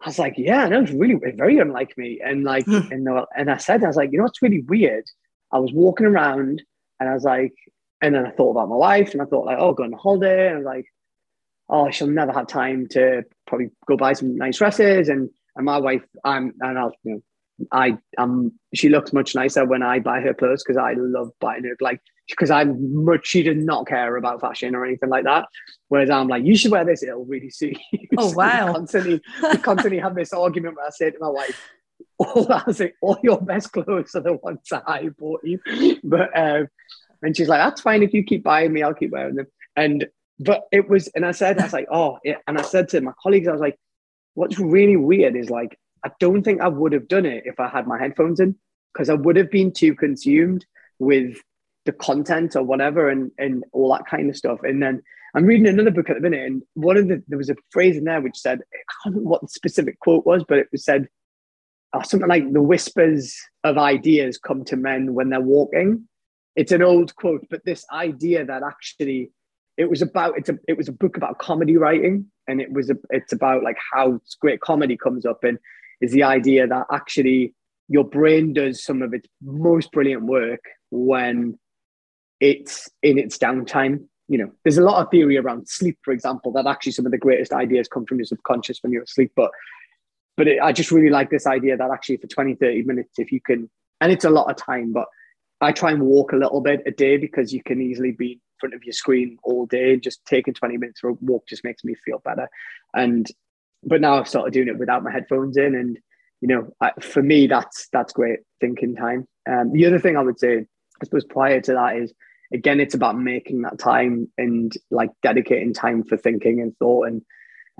I was like, yeah, that was really very unlike me. And like, hmm. and, and I said, I was like, you know what's really weird? I was walking around and I was like, and then I thought about my wife and I thought like, oh, going on holiday. And I was like, oh, she'll never have time to probably go buy some nice dresses. And and my wife, I'm and I'll you know, I um she looks much nicer when I buy her clothes because I love buying her like because I'm much she does not care about fashion or anything like that. Whereas I'm like, you should wear this, it'll really suit you. (laughs) Oh wow. we constantly we (laughs) constantly have this argument where I say to my wife, all I say, all your best clothes are the ones that I bought you. (laughs) But um and she's like, that's fine if you keep buying me, I'll keep wearing them. And but it was, and I said, I was like, oh, yeah. and I said to my colleagues, I was like, what's really weird is like I don't think I would have done it if I had my headphones in because I would have been too consumed with the content or whatever and, and all that kind of stuff. And then I'm reading another book at the minute, and one of the there was a phrase in there which said, I don't know what the specific quote was, but it was said uh, something like the whispers of ideas come to men when they're walking. It's an old quote, but this idea that actually it was about it's a it was a book about comedy writing and it was a, it's about like how great comedy comes up and is the idea that actually your brain does some of its most brilliant work when it's in its downtime. You know, there's a lot of theory around sleep, for example, that actually some of the greatest ideas come from your subconscious when you're asleep. But but it, I just really like this idea that actually for 20, 30 minutes, if you can, and it's a lot of time, but I try and walk a little bit a day because you can easily be in front of your screen all day. Just taking 20 minutes for a walk just makes me feel better. And, but now I've started doing it without my headphones in. And, you know, I, for me, that's, that's great thinking time. Um, the other thing I would say, I suppose prior to that is, again, it's about making that time and like dedicating time for thinking and thought. And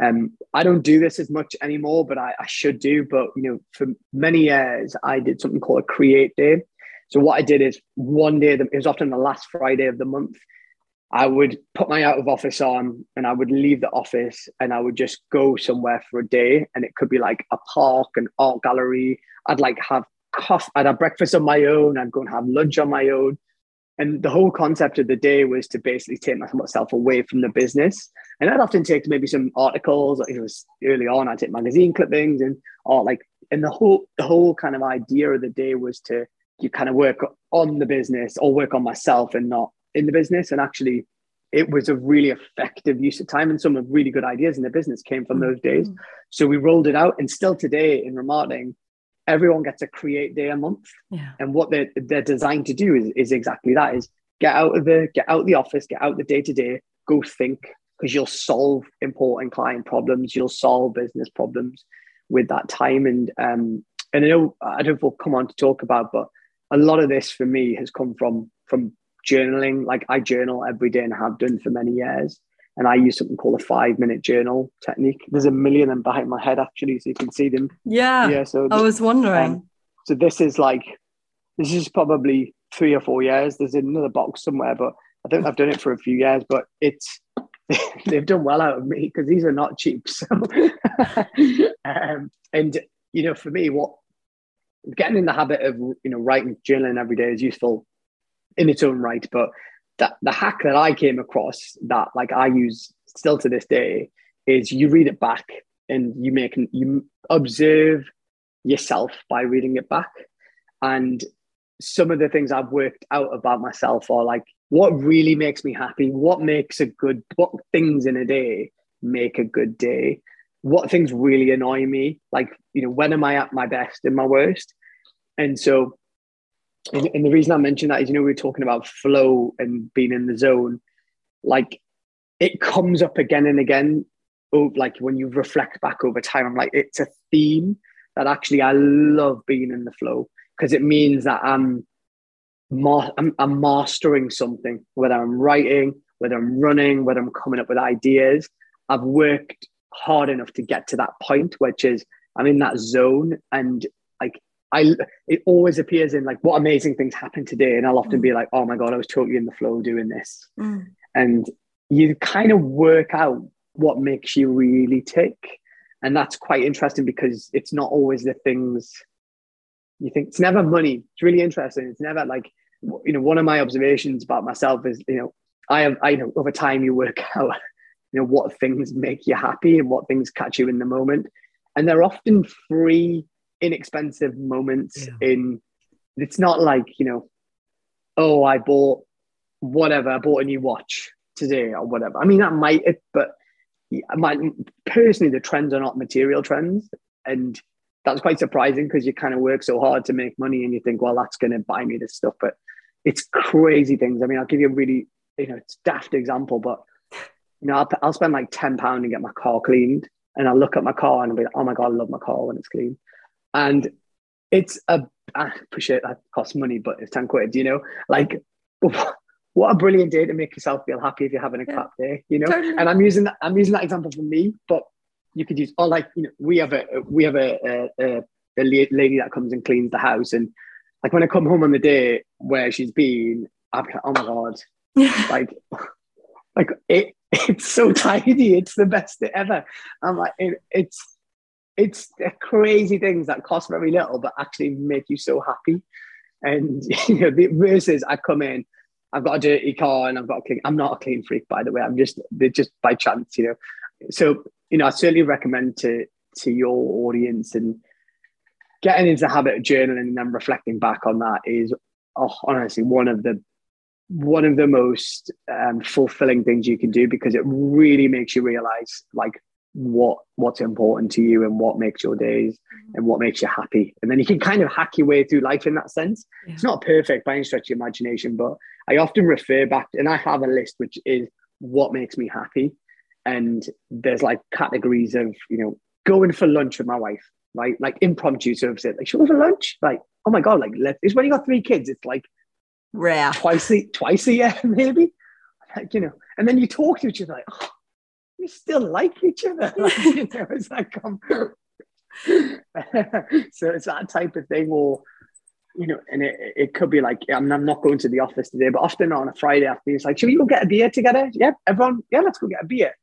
um, I don't do this as much anymore, but I, I should do. But, you know, for many years, I did something called a create day so what I did is one day, it was often the last Friday of the month, I would put my out of office on and I would leave the office and I would just go somewhere for a day. And it could be like a park, an art gallery. I'd like have coffee, I'd have breakfast on my own. I'd go and have lunch on my own. And the whole concept of the day was to basically take myself away from the business. And I'd often take maybe some articles. It was early on, I'd take magazine clippings and or like, and the whole the whole kind of idea of the day was to you kind of work on the business or work on myself and not in the business. And actually, it was a really effective use of time and some of really good ideas in the business came from mm. those days. So we rolled it out and still today in Ramarketing, everyone gets a create day a month. Yeah. And what they're, they're designed to do is, is exactly that is get out of the get out of the office, get out the day to day, go think because you'll solve important client problems, you'll solve business problems with that time. And um, and I know I don't know if we'll come on to talk about, but a lot of this for me has come from from journaling. Like I journal every day and have done for many years. And I use something called a five minute journal technique. There's a million of them behind my head actually, so you can see them. Yeah. Yeah. So I was wondering. Um, so this is like this is probably three or four years. There's another box somewhere, but I think I've done it for a few years. But it's (laughs) they've done well out of me because these are not cheap. So (laughs) um, and you know, for me, what getting in the habit of you know writing journaling every day is useful in its own right but that the hack that i came across that like i use still to this day is you read it back and you make you observe yourself by reading it back. And some of the things i've worked out about myself are like what really makes me happy what makes a good what things in a day make a good day what things really annoy me like you know when am i at my best and my worst? And so, and, and the reason I mentioned that is, you know, we are talking about flow and being in the zone. Like it comes up again and again. Oh, like when you reflect back over time, I'm like, it's a theme that actually I love being in the flow because it means that I'm, ma- I'm, I'm mastering something, whether I'm writing, whether I'm running, whether I'm coming up with ideas. I've worked hard enough to get to that point, which is I'm in that zone and like I it always appears in like what amazing things happened today, and I'll often mm. be like, oh my god, I was totally in the flow doing this, mm. and you kind of work out what makes you really tick, and that's quite interesting because it's not always the things you think. It's never money. It's really interesting. It's never like you know one of my observations about myself is you know I have I know over time you work (laughs) out you know what things make you happy and what things catch you in the moment, and they're often free inexpensive moments yeah. in it's not like you know oh i bought whatever i bought a new watch today or whatever. I mean that might it but my personally the trends are not material trends. And that's quite surprising because you kind of work so hard to make money and you think well that's going to buy me this stuff. But it's crazy things. I mean i'll give you a really you know it's daft example but you know i'll, I'll spend like 10 pound and get my car cleaned. And i'll look at my car and i'll be like oh my god i love my car when it's clean and it's a I appreciate that costs money, but it's 10 quid, you know, like (laughs) what a brilliant day to make yourself feel happy if you're having a yeah. crap day, you know. Totally. And I'm using that, I'm using that example for me, but you could use or like you know, we have a we have a, a, a, lady that comes and cleans the house, and like when I come home on the day where she's been, I'm like, oh my god, (laughs) like like it it's so (laughs) tidy, it's the best ever. I'm like it, it's it's crazy things that cost very little but actually make you so happy. And (laughs) you know, the versus I come in, I've got a dirty car and I've got a clean. I'm not a clean freak, by the way. I'm just just by chance, you know. So you know, I certainly recommend to to your audience and getting into the habit of journaling and then reflecting back on that is oh, honestly one of the one of the most um, fulfilling things you can do because it really makes you realize like what what's important to you and what makes your days mm-hmm. and what makes you happy. And then you can kind of hack your way through life in that sense. Yeah. it's not perfect by any stretch of imagination but i often refer back and i have a list which is what makes me happy. And there's like categories of you know going for lunch with my wife right? Like impromptu services like should we go for lunch? Like oh my god like let it's when you got three kids it's like rare. twice a twice a year (laughs) maybe? Like you know and then you talk to each other like oh, we still like each other. Like, you know, it's like, um, so it's that type of thing, or you know, and it, it could be like, I'm, I'm not going to the office today, but often on a Friday afternoon, it's like, should we go get a beer together? Yeah, everyone, yeah, let's go get a beer.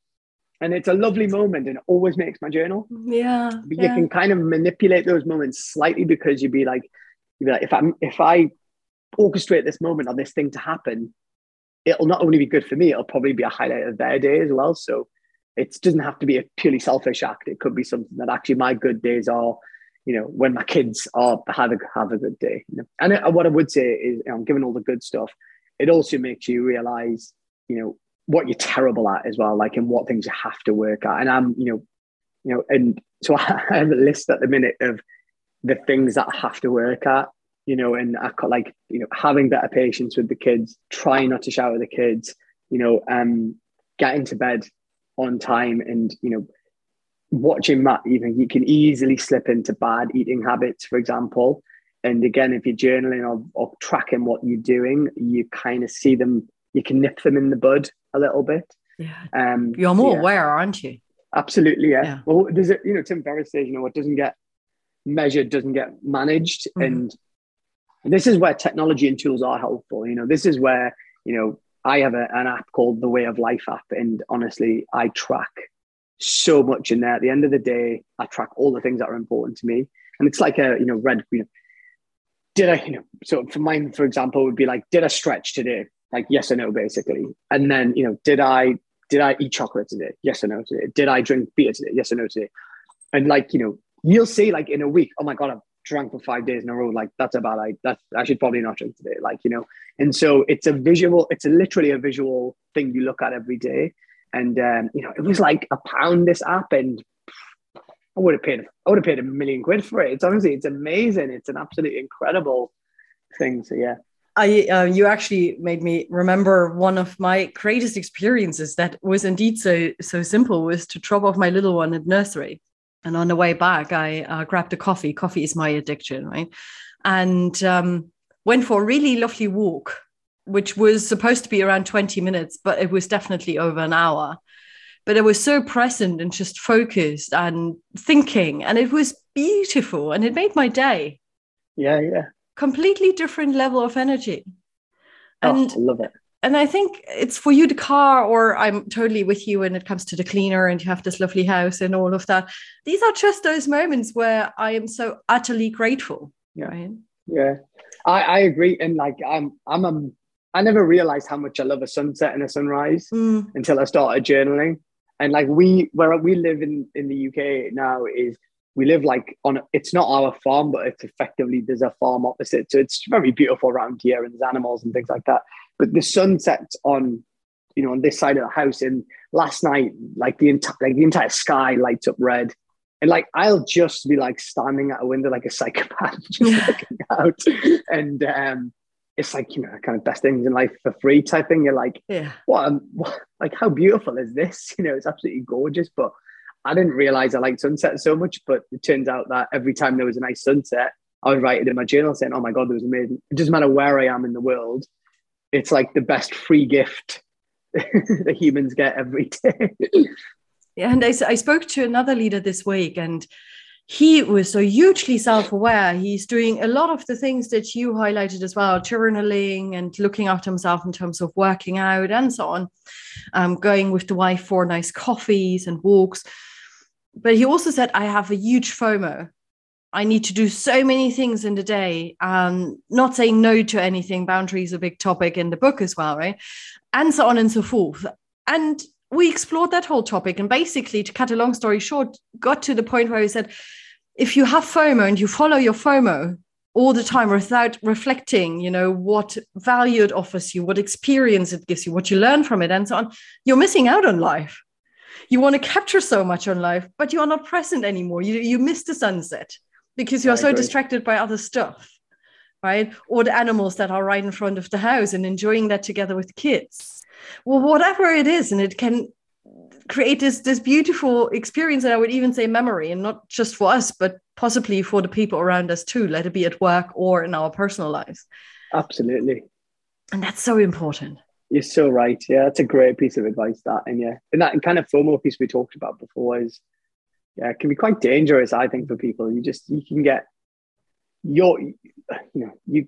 And it's a lovely moment and it always makes my journal. Yeah. But yeah. you can kind of manipulate those moments slightly because you'd be like, you'd be like, if I'm if I orchestrate this moment or this thing to happen, it'll not only be good for me, it'll probably be a highlight of their day as well. So it doesn't have to be a purely selfish act. It could be something that actually my good days are, you know, when my kids are have a have a good day. You know? And it, what I would say is, you know, given all the good stuff, it also makes you realize, you know, what you're terrible at as well, like and what things you have to work at. And I'm, you know, you know, and so (laughs) I have a list at the minute of the things that I have to work at. You know, and I got like, you know, having better patience with the kids, trying not to shout at the kids, you know, um, getting to bed on time and you know watching that even you can easily slip into bad eating habits for example. And again if you're journaling or, or tracking what you're doing you kind of see them you can nip them in the bud a little bit. Yeah. Um you're more yeah. aware aren't you? Absolutely yeah, yeah. well there's a you know tim ferriss says you know what doesn't get measured doesn't get managed. Mm-hmm. and this is where technology and tools are helpful you know. This is where you know I have a, an app called the Way of Life app, and honestly, I track so much in there. At the end of the day, I track all the things that are important to me, and it's like a you know red. You know, did I you know so for mine for example would be like did I stretch today? Like yes or no, basically, and then you know did I did I eat chocolate today? Yes or no today. Did I drink beer today? Yes or no today. And like you know, you'll see like in a week, oh my god, I've drank for five days in a row. Like that's a bad idea. That I should probably not drink today. Like you know, and so it's a visual. It's a literally a visual thing you look at every day. And um, you know, it was like a pound this app, and I would have paid. I would have paid a million quid for it. It's honestly, it's amazing. It's an absolutely incredible thing. So yeah. I, uh, you actually made me remember one of my greatest experiences that was indeed so so simple was to drop off my little one at nursery and on the way back, I uh, grabbed a coffee. Coffee is my addiction, right? And um, went for a really lovely walk, which was supposed to be around 20 minutes, but it was definitely over an hour. But I was so present and just focused and thinking, and it was beautiful and it made my day. Yeah, yeah. Completely different level of energy. Oh, and I love it and I think it's for you the car, or I'm totally with you when it comes to the cleaner and you have this lovely house and all of that. These are just those moments where I am so utterly grateful. Yeah. Right? Yeah. I, I agree. And like I'm I'm a I never realized how much I love a sunset and a sunrise mm. until I started journaling. And like we where we live in in the UK now is we live like on it's not our farm, but it's effectively there's a farm opposite. So it's very beautiful around here and there's animals and things like that but the sun sets on you know on this side of the house and last night like the entire like the entire sky lights up red. And like I'll just be like standing at a window like a psychopath (laughs) just looking out. And um it's like you know kind of best things in life for free type thing. You're like yeah. what, um, what like how beautiful is this? (laughs) You know it's absolutely gorgeous. But I didn't realize I liked sunset so much but it turns out that every time there was a nice sunset I would write it in my journal saying oh my god it was amazing it doesn't matter where I am in the world it's like the best free gift (laughs) that humans get every day. yeah, and I, I spoke to another leader this week, and he was so hugely self-aware. He's doing a lot of the things that you highlighted as well, journaling and looking after himself in terms of working out and so on. Um, going with the wife for nice coffees and walks. But he also said, I have a huge FOMO. I need to do so many things in the day. Um, not saying no to anything. Boundaries a big topic in the book as well, right? And so on and so forth. And we explored that whole topic. And basically, to cut a long story short, got to the point where we said, if you have FOMO and you follow your FOMO all the time without reflecting, you know, what value it offers you, what experience it gives you, what you learn from it, and so on, you're missing out on life. you want to capture so much on life, but you are not present anymore. You you miss the sunset because you are so distracted by other stuff, right? Or the animals that are right in front of the house and enjoying that together with kids. Well, whatever it is, and it can create this this beautiful experience and i would even say memory and not just for us but possibly for the people around us too let it be at work or in our personal lives absolutely. And that's so important. You're so right. Yeah that's a great piece of advice that and yeah and that kind of FOMO piece we talked about before is yeah it can be quite dangerous i think for people you just you can get your you know you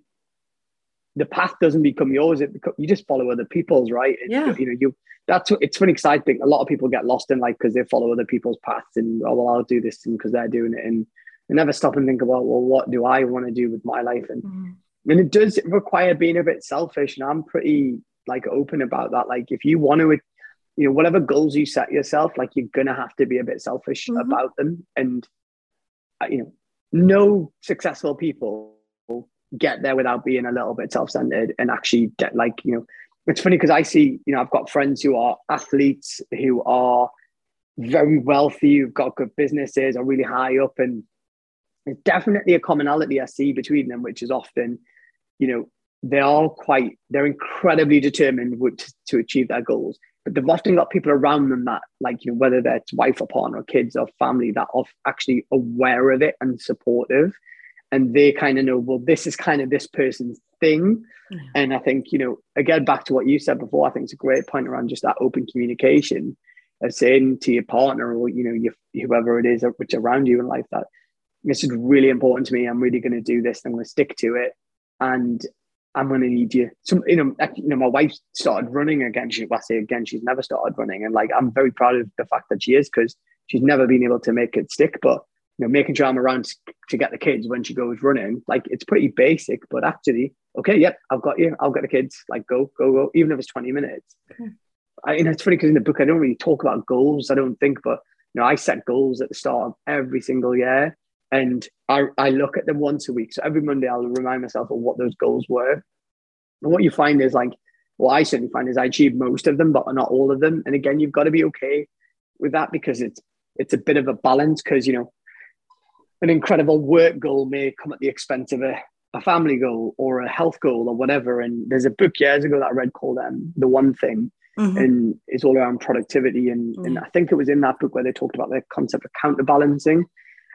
the path doesn't become yours. It become, you just follow other people's, right? Yeah. You know, you that's what it's funny because I think a lot of people get lost in like because they follow other people's paths and oh well I'll do this because they're doing it and they never stop and think about well what do I want to do with my life and mm. and it does require being a bit selfish and I'm pretty like open about that. Like if you want to you know whatever goals you set yourself like you're gonna have to be a bit selfish mm-hmm. about them and uh, you know no successful people get there without being a little bit self-centered and actually get like you know it's funny because i see you know i've got friends who are athletes who are very wealthy who've got good businesses are really high up and there's definitely a commonality i see between them which is often you know they are all quite they're incredibly determined to, to achieve their goals but they've often got people around them that like you know whether that's wife or partner or kids or family that are actually aware of it and supportive and they kind of know, well, this is kind of this person's thing. Yeah. And I think, you know, again, back to what you said before, I think it's a great point around just that open communication of saying to your partner or, you know, your, whoever it is which around you in life that this is really important to me. I'm really going to do this. I'm going to stick to it. And I'm going to need you. Some, you know, you know, my wife started running again. She, well, I say again, she's never started running, and like I'm very proud of the fact that she is because she's never been able to make it stick. But you know, making sure I'm around to get the kids when she goes running. Like it's pretty basic, but actually, okay, yep, I've got you. I'll get the kids. Like go, go, go. Even if it's 20 minutes. Okay. I, you know, it's funny because in the book I don't really talk about goals. I don't think, but you know, I set goals at the start of every single year, and I I look at them once a week. So every Monday I'll remind myself of what those goals were. And what you find is like, what I certainly find is I achieve most of them, but not all of them. And again, you've got to be okay with that because it's it's a bit of a balance because you know an incredible work goal may come at the expense of a, a family goal or a health goal or whatever. And there's a book years ago that I read called um, The One Thing. Mm-hmm. And it's all around productivity. And, mm-hmm. and I think it was in that book where they talked about the concept of counterbalancing.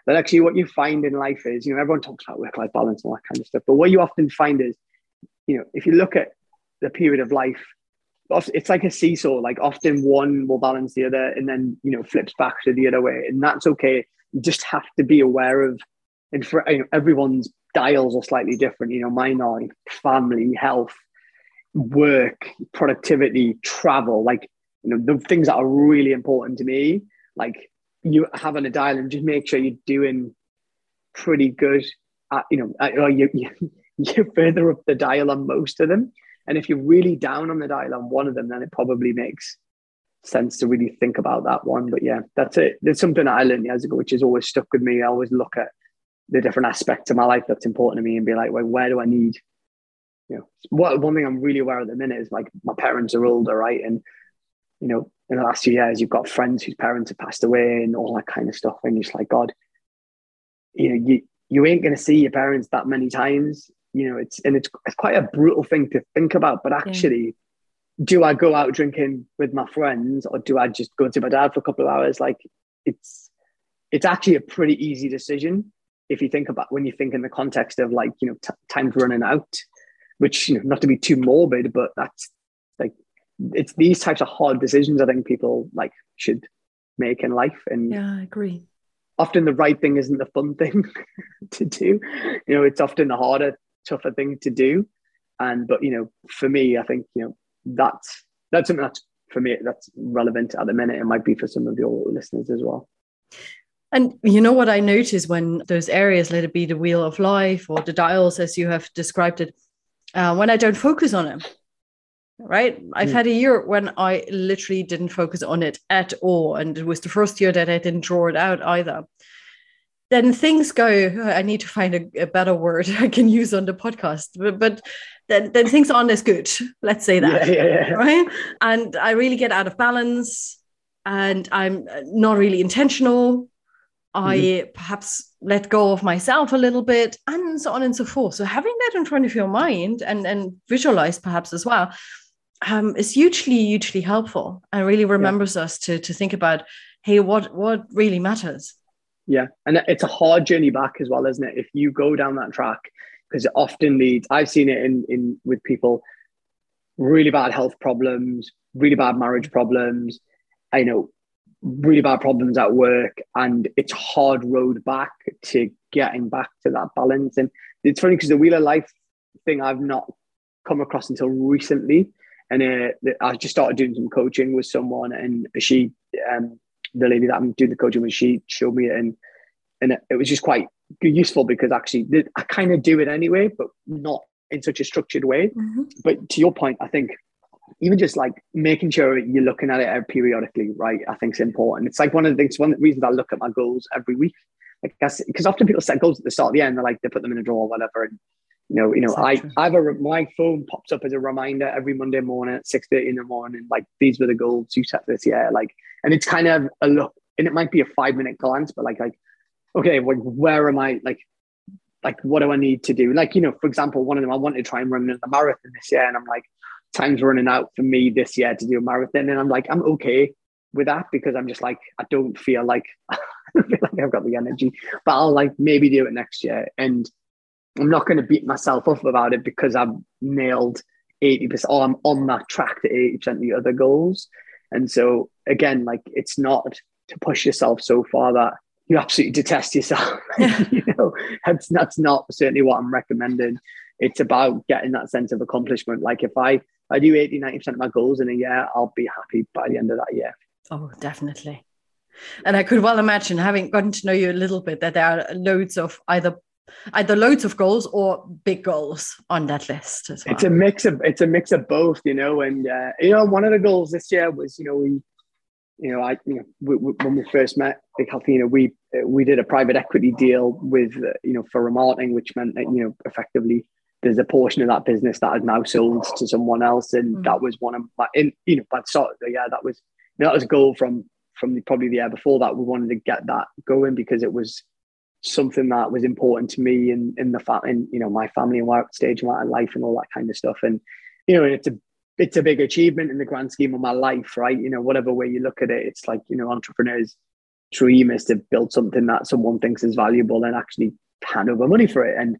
That actually, what you find in life is, you know, everyone talks about work life balance and all that kind of stuff. But what you often find is, you know, if you look at the period of life, it's like a seesaw. Like often one will balance the other and then, you know, flips back to the other way. And that's okay you just have to be aware of, and for you know, everyone's dials are slightly different. You know, mine are family, health, work, productivity, travel. Like you know, the things that are really important to me. Like you having a dial and just make sure you're doing pretty good. At, you know, at, or you, you (laughs) you're further up the dial on most of them. And if you're really down on the dial on one of them, then it probably makes sense to really think about that one. But yeah, that's it. There's something that I learned years ago, which has always stuck with me. I always look at the different aspects of my life that's important to me and be like, well, where do I need? You know, what one thing I'm really aware of at the minute is like my parents are older, right? And you know, in the last few years, you've got friends whose parents have passed away and all that kind of stuff. And you're just like, God, you know, you you ain't gonna see your parents that many times. You know, it's and it's it's quite a brutal thing to think about, but actually. Yeah do I go out drinking with my friends or do I just go to my dad for a couple of hours? Like it's it's actually a pretty easy decision if you think about when you think in the context of like you know t- time's running out, which you know not to be too morbid, but that's like it's these types of hard decisions I think people like should make in life. And yeah, I agree. Often the right thing isn't the fun (laughs) thing to do. You know, it's often the harder, tougher thing to do. And but you know, for me, I think you know that's that's something that's for me that's relevant at the minute. It might be for some of your listeners as well. And you know what I notice when those areas, let it be the wheel of life or the dials, as you have described it, uh, when I don't focus on it, right? I've mm. had a year when I literally didn't focus on it at all. And it was the first year that I didn't draw it out either. Then things go, I need to find a, a better word (laughs) I can use on the podcast, but, but then, then things aren't as good. Let's say that. Yeah, yeah, yeah. Right. And I really get out of balance. and I'm not really intentional. I mm-hmm. perhaps let go of myself a little bit, and so on and so forth. So having that in front of your mind and and visualize perhaps as well um, is hugely hugely helpful and really remembers yeah. us to to think about hey what what really matters. Yeah, and it's a hard journey back as well, isn't it? If you go down that track, because it often leads. I've seen it in in with people really bad health problems, really bad marriage problems. I know really bad problems at work and it's hard road back to getting back to that balance and it's funny because the wheel of life thing i've not come across until recently and uh, i just started doing some coaching with someone and she um, the lady that i'm doing the coaching with she showed me it and and it was just quite useful because actually i kind of do it anyway but not in such a structured way mm-hmm. but to your point i think even just like making sure you're looking at it periodically, right? I think is important. It's like one of the things, one of the reasons I look at my goals every week. I guess because often people set goals at the start, of the end, they're like they put them in a drawer or whatever. And you know, you know, I I have a my phone pops up as a reminder every Monday morning at six thirty in the morning. Like these were the goals you set this year. Like, and it's kind of a look, and it might be a five minute glance, but like like okay, like where am I? Like like what do I need to do? Like you know, for example, one of them I wanted to try and run the marathon this year, and I'm like time's running out for me this year to do a marathon. And I'm like, I'm okay with that because I'm just like, I don't feel like (laughs) I don't feel like I've got the energy, but I'll like maybe do it next year. And I'm not going to beat myself up about it because I've nailed 80% or I'm on that track to 80% of the other goals. And so again, like it's not to push yourself so far that you absolutely detest yourself. (laughs) you know, that's that's not certainly what I'm recommending. It's about getting that sense of accomplishment. Like if I I do 80, 90% of my goals in a year, I'll be happy by the end of that year. Oh, definitely. And I could well imagine having gotten to know you a little bit that there are loads of either either loads of goals or big goals on that list as well. It's a mix of it's a mix of both, you know. And uh, you know, one of the goals this year was, you know, we, you know, I, you know, we, we, when we first met, Big Healthy, you know, we we did a private equity deal with, uh, you know, for Ramarketing, which meant that you know, effectively there's a portion of that business that is now sold to someone else, and mm. that was one of my, in, you know, but sort of, yeah, that was you know, that was a goal from from the, probably the year before that we wanted to get that going because it was something that was important to me in in the fact in you know my family and what stage of my life and all that kind of stuff, and you know, it's a it's a big achievement in the grand scheme of my life, right? You know, whatever way you look at it, it's like you know, entrepreneurs dream is to build something that someone thinks is valuable and actually hand over money for it, and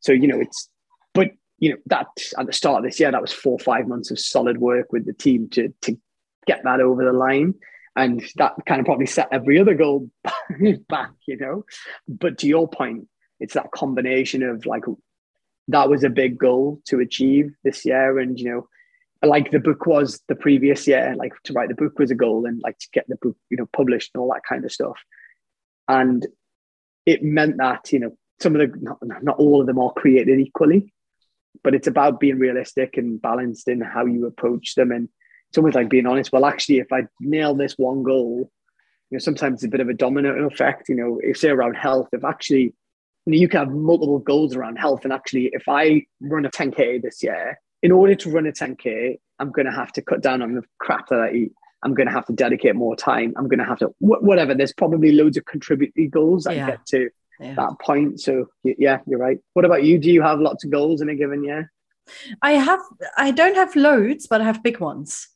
so you know, it's but you know that at the start of this year, that was four five months of solid work with the team to to get that over the line. And that kind of probably set every other goal (laughs) back, you know. But to your point, it's that combination of like that was a big goal to achieve this year. And you know, like the book was the previous year, like to write the book was a goal and like to get the book, you know, published and all that kind of stuff. And it meant that, you know, some of the not, not all of them are created equally but it's about being realistic and balanced in how you approach them. And it's almost like being honest. Well, actually, if I nail this one goal, you know, sometimes it's a bit of a domino effect. You know, if say around health, if actually you, know, you can have multiple goals around health, and actually, if I run a 10k this year, in order to run a 10k, I'm going to have to cut down on the crap that I eat. I'm going to have to dedicate more time. I'm going to have to whatever. There's probably loads of contributory goals I yeah. get to yeah. that point. So yeah, you're right. What about you? Do you have lots of goals in a given year? I have. I don't have loads, but I have big ones.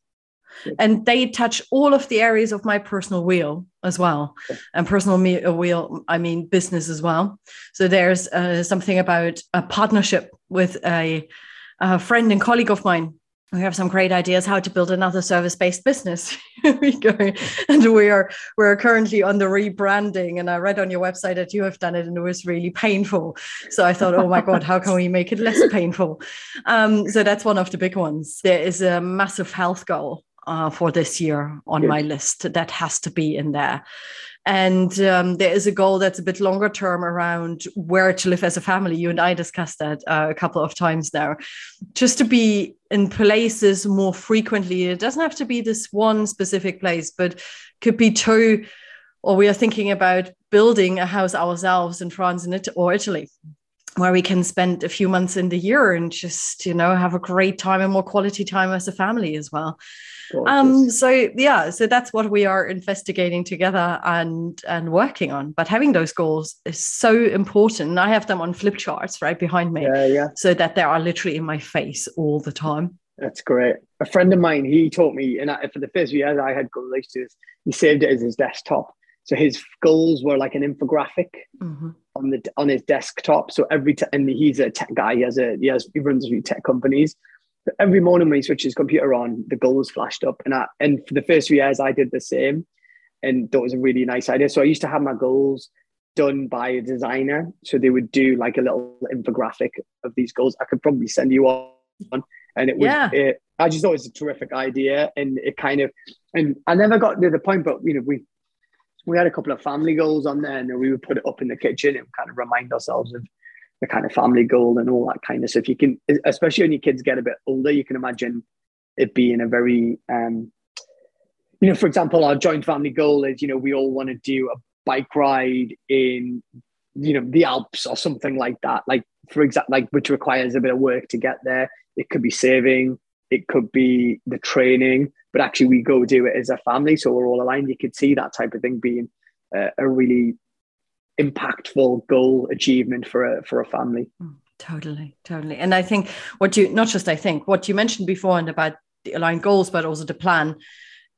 And they touch all of the areas of my personal wheel as well. And personal me- uh, wheel, I mean business as well. So there's uh, something about a partnership with a, a friend and colleague of mine we have some great ideas how to build another service-based business. (laughs) We go. And we are we're currently on the rebranding. And I read on your website that you have done it and it was really painful. So I thought, oh my God, how can we make it less painful? Um, so that's one of the big ones. There is a massive health goal uh, for this year on my list that has to be in there. And um, there is a goal that's a bit longer term around where to live as a family. You and I discussed that uh, a couple of times now. Just to be in places more frequently. It doesn't have to be this one specific place, but could be two. Or we are thinking about building a house ourselves in France and it- or Italy where we can spend a few months in the year and just you know have a great time and more quality time as a family as well um so yeah so that's what we are investigating together and and working on but having those goals is so important i have them on flip charts right behind me yeah, yeah. so that they are literally in my face all the time that's great a friend of mine he taught me and I, for the first few years i had goals to this he saved it as his desktop so his goals were like an infographic mm-hmm. on the on his desktop. So every time, and he's a tech guy. He has a he has he runs a few tech companies. Every morning when he switches his computer on, the goals flashed up. And I, and for the first few years, I did the same, and that was a really nice idea. So I used to have my goals done by a designer. So they would do like a little infographic of these goals. I could probably send you one, and it was. Yeah. It, I just thought it was a terrific idea, and it kind of, and I never got to the point, but you know, we we had a couple of family goals on there, and we would put it up in the kitchen and kind of remind ourselves of the kind of family goal and all that kind of stuff. You can, especially when your kids get a bit older, you can imagine it being a very, um, you know, for example, our joint family goal is, you know, we all want to do a bike ride in, you know, the Alps or something like that. Like, for example, like which requires a bit of work to get there. It could be saving, it could be the training, but actually we go do it as a family, so we're all aligned. You could see that type of thing being a, a really impactful goal achievement for a for a family. Mm, totally, totally. And I think what you not just I think what you mentioned before and about the aligned goals, but also the plan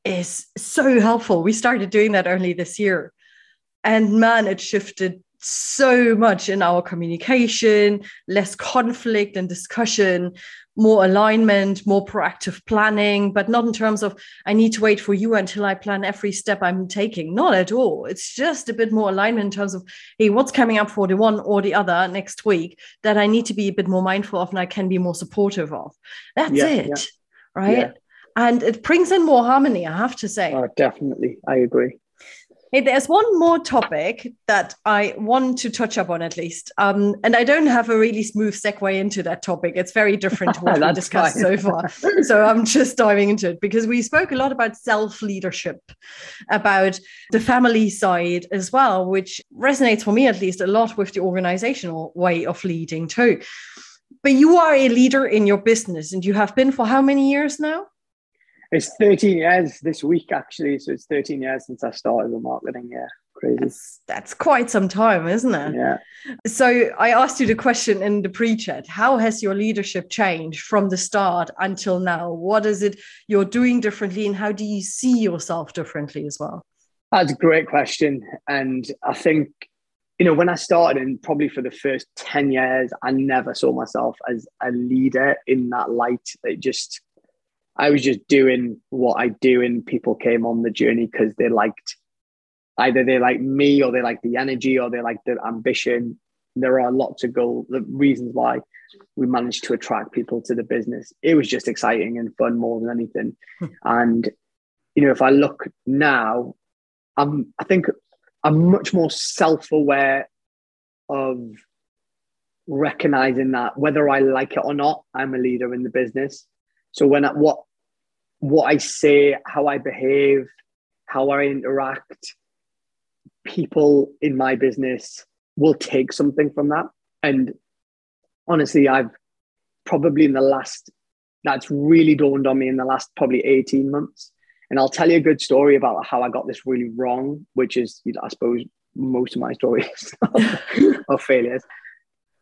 is so helpful. We started doing that only this year. And man, it shifted so much in our communication, less conflict and discussion, more alignment, more proactive planning, but not in terms of I need to wait for you until I plan every step I'm taking. Not at all. It's just a bit more alignment in terms of, hey, what's coming up for the one or the other next week that I need to be a bit more mindful of and I can be more supportive of. That's yeah, it. Yeah. Right. Yeah. And it brings in more harmony, I have to say. Oh, definitely. I agree. Hey, there's one more topic that I want to touch upon at least. Um, and I don't have a really smooth segue into that topic. It's very different to what (laughs) we discussed so far. so I'm just diving into it because we spoke a lot about self leadership, about the family side as well, which resonates for me at least a lot with the organizational way of leading too. But you are a leader in your business and you have been for how many years now? It's 13 years this week, actually. So it's 13 years since I started with Ramarketing. Yeah, crazy. That's, that's quite some time, isn't it? Yeah. So I asked you the question in the pre chat How has your leadership changed from the start until now? What is it you're doing differently, and how do you see yourself differently as well? That's a great question. And I think you know, when I started, and probably for the first 10 years, I never saw myself as a leader in that light. It just, I was just doing what I do, and people came on the journey because they liked either they like me or they like the energy or they like the ambition. There are lots of goal the reasons why we managed to attract people to the business. It was just exciting and fun more than anything. Hmm. and you know, if I look now, I'm I think I'm much more self-aware of recognizing that whether I like it or not, I'm a leader in the business. So when I, what what I say, how I behave, how I interact, people in my business will take something from that. And honestly, I've probably in the last that's really dawned on me in the last probably 18 months. And I'll tell you a good story about how I got this really wrong, which is, you know, I suppose, most of my stories (laughs) of failures.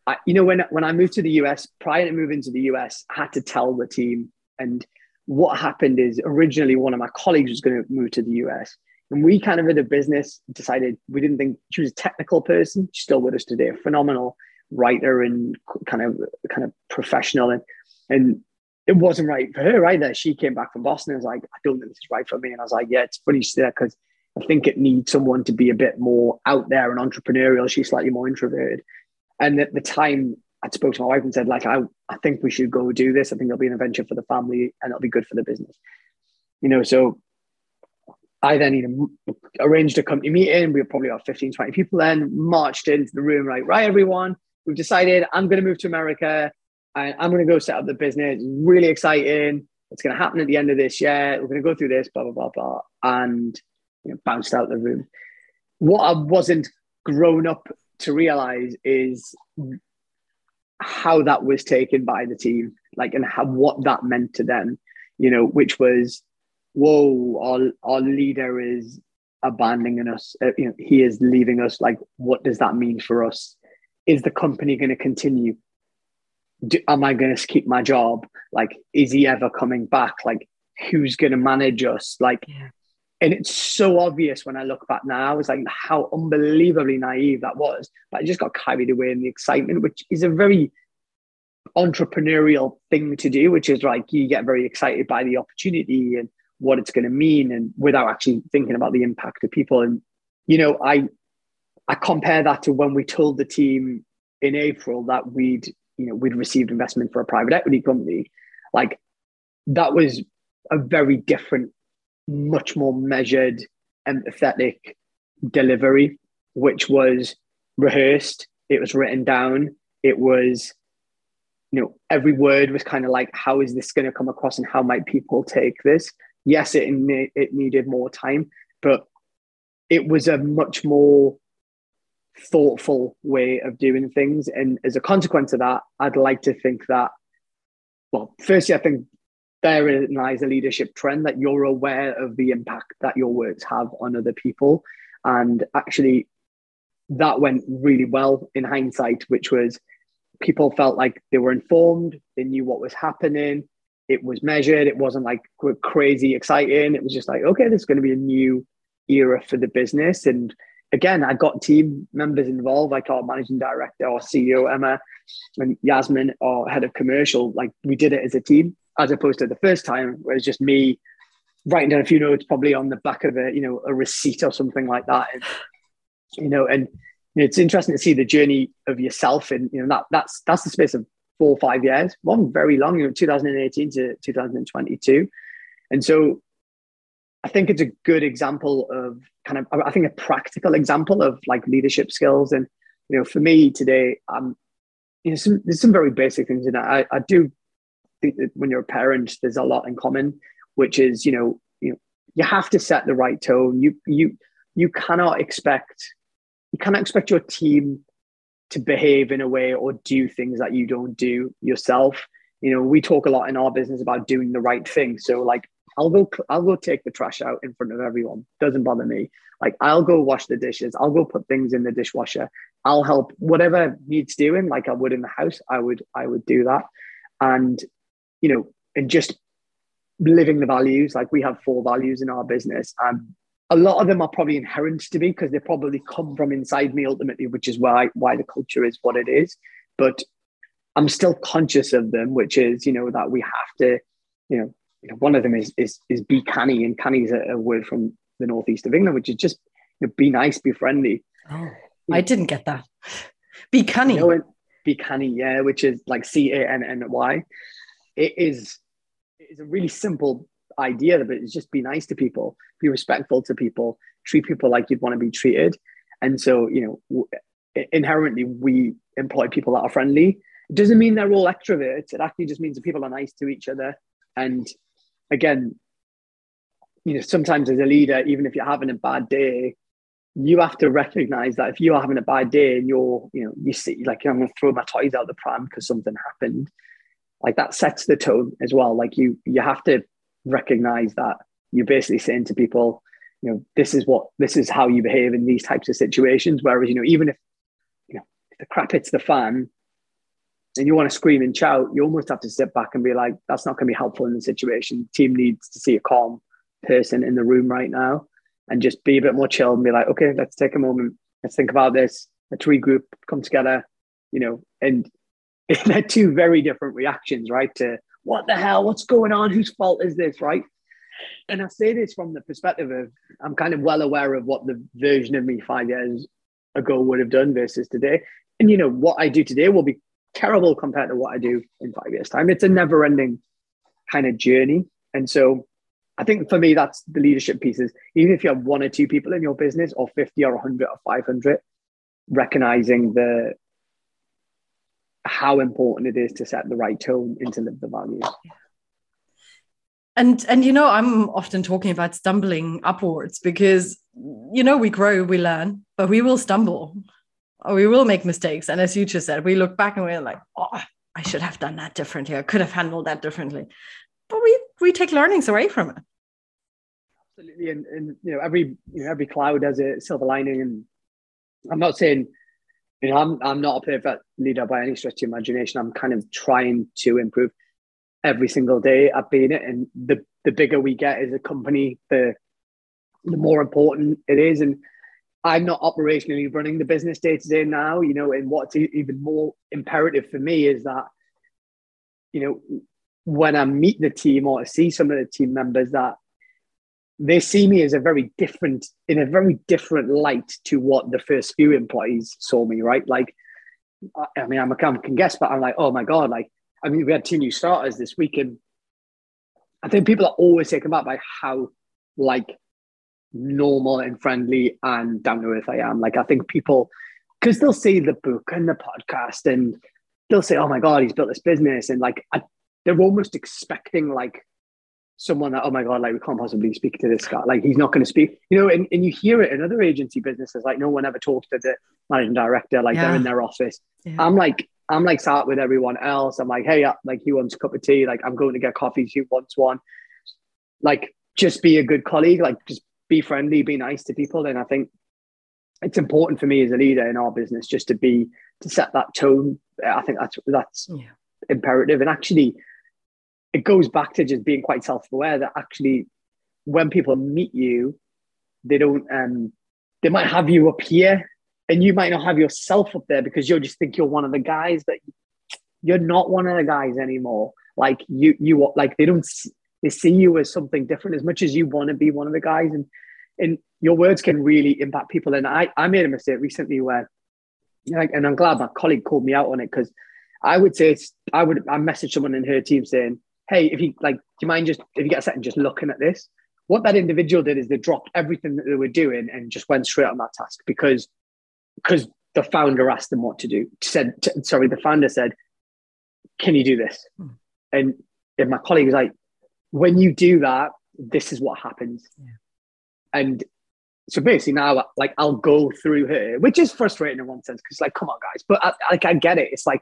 I, you know, when when I moved to the US, prior to moving to the US, I had to tell the team and what happened is originally one of my colleagues was going to move to the US. And we kind of in a business decided we didn't think she was a technical person. She's still with us today, a phenomenal writer and kind of kind of professional. And and it wasn't right for her either. She came back from Boston and was like, I don't think this is right for me. And I was like, Yeah, it's funny there because I think it needs someone to be a bit more out there and entrepreneurial. She's slightly more introverted. And at the time, I spoke to my wife and said, like, I, I think we should go do this. I think it'll be an adventure for the family and it'll be good for the business. You know, so I then know, arranged a company meeting. We were probably about 15, 20 people then, marched into the room, like, right, everyone, we've decided I'm going to move to America and I'm going to go set up the business. Really exciting. It's going to happen at the end of this year. We're going to go through this, blah, blah, blah, blah. And you know, bounced out the room. What I wasn't grown up to realize is how that was taken by the team, like, and how, what that meant to them, you know, which was, whoa, our, our leader is abandoning us. Uh, you know, he is leaving us. Like, what does that mean for us? Is the company going to continue? Do, am I going to keep my job? Like, is he ever coming back? Like, who's going to manage us? Like, yeah. And it's so obvious when I look back now. It's like how unbelievably naive that was. But I just got carried away in the excitement, which is a very entrepreneurial thing to do, which is like you get very excited by the opportunity and what it's going to mean, and without actually thinking about the impact of people. And you know, I I compare that to when we told the team in April that we'd you know we'd received investment for a private equity company. Like that was a very different, much more measured, empathetic delivery, which was rehearsed. It was written down. It was, you know, every word was kind of like, how is this going to come across and how might people take this? Yes, it, it needed more time, but it was a much more thoughtful way of doing things. And as a consequence of that, I'd like to think that, well, firstly, I think therein lies a leadership trend that you're aware of the impact that your words have on other people. And actually, that went really well in hindsight, which was people felt like they were informed, they knew what was happening, it was measured, it wasn't like crazy exciting. It was just like, okay, there's going to be a new era for the business. And again, I got team members involved, like our managing director, our CEO, Emma, and Yasmin, our head of commercial. Like we did it as a team as opposed to the first time where it's just me writing down a few notes probably on the back of a you know a receipt or something like that. And you know and you know, it's interesting to see the journey of yourself and you know that that's that's the space of four or five years. One very long you know 2018 to 2022 and so i think it's a good example of kind of i think a practical example of like leadership skills and you know for me today um you know some, there's some very basic things in that I, I do think that when you're a parent, there's a lot in common, which is you know you know you have to set the right tone. You you you cannot expect you cannot expect your team to behave in a way or do things that you don't do yourself. You know, we talk a lot in our business about doing the right thing. So like I'll go I'll go take the trash out in front of everyone. Doesn't bother me. Like I'll go wash the dishes. I'll go put things in the dishwasher. I'll help whatever needs doing, like I would in the house. I would I would do that. And you know, and just living the values. Like we have four values in our business, and a lot of them are probably inherent to me because they probably come from inside me ultimately, which is why why the culture is what it is. But I'm still conscious of them, which is you know that we have to, you know, you know one of them is is is be canny, and canny is a, a word from the northeast of England, which is just you know, be nice, be friendly. Oh, I didn't get that. Be canny. You know, be canny, yeah, which is like C A N N Y. It is it's a really simple idea but it's just be nice to people be respectful to people treat people like you'd want to be treated. And so you know inherently we employ people that are friendly. It doesn't mean they're all extroverts. It actually just means that people are nice to each other. And again you know sometimes as a leader even if you're having a bad day you have to recognize that if you are having a bad day and you're you know you see like i'm going to throw my toys out the pram because something happened like that sets the tone as well. Like you you have to recognize that you're basically saying to people you know this is what this is how you behave in these types of situations. Whereas you know even if you know if the crap hits the fan and you want to scream and shout you almost have to sit back and be like that's not going to be helpful in the situation the team needs to see a calm person in the room right now and just be a bit more chill and be like okay let's take a moment let's think about this let's regroup come together you know and (laughs) they're two very different reactions, right? To what the hell, what's going on? Whose fault is this, right? And I say this from the perspective of I'm kind of well aware of what the version of me five years ago would have done versus today. And you know, what I do today will be terrible compared to what I do in five years' time. It's a never ending kind of journey. And so I think for me, that's the leadership pieces. Even if you have one or two people in your business, or 50 or 100 or 500, recognizing the how important it is to set the right tone and to live the values. And and you know, I'm often talking about stumbling upwards because you know we grow, we learn, but we will stumble. Oh, we will make mistakes. And as you just said, we look back and we're like, oh, I should have done that differently. I could have handled that differently. But we we take learnings away from it. Absolutely. And, and you know, every you know, every cloud has a silver lining. And I'm not saying, you know, I'm I'm not a perfect leader by any stretch of imagination. I'm kind of trying to improve every single day at being it. And the the bigger we get as a company, the the more important it is. And I'm not operationally running the business day to day now, you know, and what's even more imperative for me is that, you know, when I meet the team or I see some of the team members that they see me as a very different, in a very different light to what the first few employees saw me, right? Like, I mean, I'm a, can guess, but I'm like, oh my God, like, I mean, we had two new starters this week and I think people are always taken back by how like normal and friendly and down to earth I am. Like I think people, because they'll see the book and the podcast and they'll say, "Oh my god, he's built this business," and like I, they're almost expecting like someone that, "Oh my god, like we can't possibly speak to this guy. Like he's not going to speak," you know. And, and you hear it in other agency businesses, like no one ever talks to the managing director, like yeah. they're in their office. Yeah. I'm like. I'm like sat with everyone else. I'm like, hey, uh, like he wants a cup of tea. Like I'm going to get coffee. He wants one. Like just be a good colleague. Like just be friendly, be nice to people. And I think it's important for me as a leader in our business just to be to set that tone. I think that's that's yeah. imperative. And actually, it goes back to just being quite self-aware that actually, when people meet you, they don't um they might have you up here, and you might not have yourself up there because you'll just think you're one of the guys that you're not one of the guys anymore. Like you you like they don't they see you as something different as much as you want to be one of the guys and and your words can really impact people and i i made a mistake recently where like and i'm glad my colleague called me out on it because i would say i would i message someone in her team saying hey if you like do you mind just if you get a second just looking at this what that individual did is they dropped everything that they were doing and just went straight on that task because because the founder asked them what to do said sorry the founder said can you do this hmm. and, and my colleague was like when you do that, this is what happens. Yeah. And so basically now, like I'll go through her, which is frustrating in one sense because it's like, come on, guys. But I, like I get it. It's like,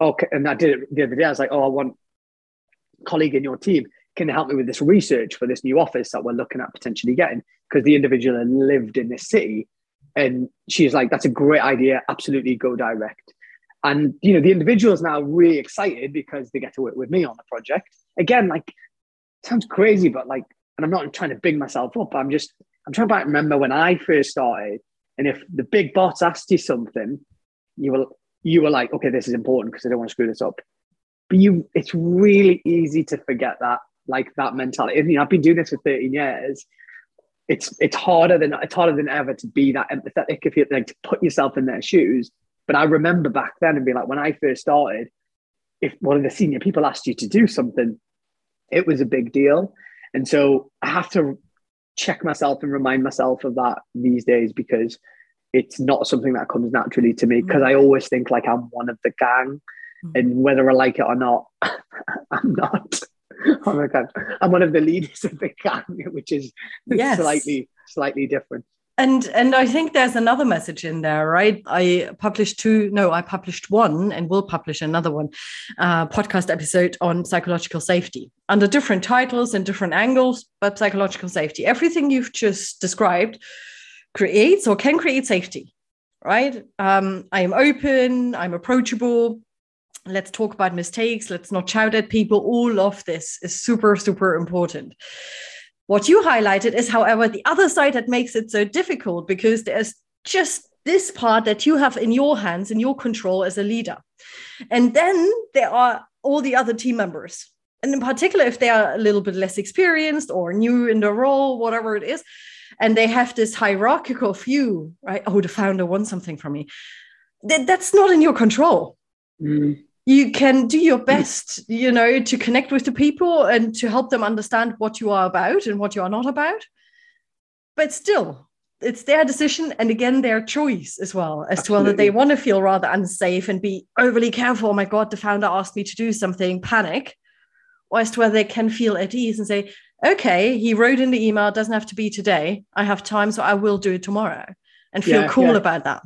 okay, and I did it the other day. I was like, oh, I want colleague in your team can help me with this research for this new office that we're looking at potentially getting because the individual lived in this city and she's like that's a great idea absolutely go direct and you know the individual is now really excited because they get to work with me on the project again like sounds crazy, but like, and I'm not trying to big myself up. I'm just, I'm trying to remember when I first started, and if the big boss asked you something, you were, you were like, okay, this is important because I don't want to screw this up. But you, it's really easy to forget that, like that mentality. You know, I've been doing this for 13 years. It's it's harder than it's harder than ever to be that empathetic if you like to put yourself in their shoes. But I remember back then and be like, when I first started, if one of the senior people asked you to do something, it was a big deal. And so I have to check myself and remind myself of that these days because it's not something that comes naturally to me because I mm. always think like I'm one of the gang. Mm. And whether I like it or not, (laughs) I'm not. Oh my god, I'm one of the leaders of the gang, which is yes. slightly slightly different and and i think there's another message in there right? I published two no i published one and will publish another one uh, podcast episode on psychological safety under different titles and different angles but psychological safety. Everything you've just described creates or can create safety right? Um, i am open i'm approachable. Let's talk about mistakes. Let's not shout at people. All of this is super super important what you highlighted is, however, the other side that makes it so difficult because there's just this part that you have in your hands, in your control as a leader. And then there are all the other team members. And in particular, if they are a little bit less experienced or new in the role, whatever it is, and they have this hierarchical view, right? Oh, the founder wants something from me. That, that's not in your control. Mm you can do your hmm. best you know to connect with the people and to help them understand what you are about and what you are not about. But still it's their decision and again their choice as well as Absolutely. to whether they want to feel rather unsafe and be overly careful. Oh my god the founder asked me to do something panic or as to whether they can feel at ease and say okay he wrote in the email doesn't have to be today. I have time so i will do it tomorrow and feel yeah, cool yeah. about that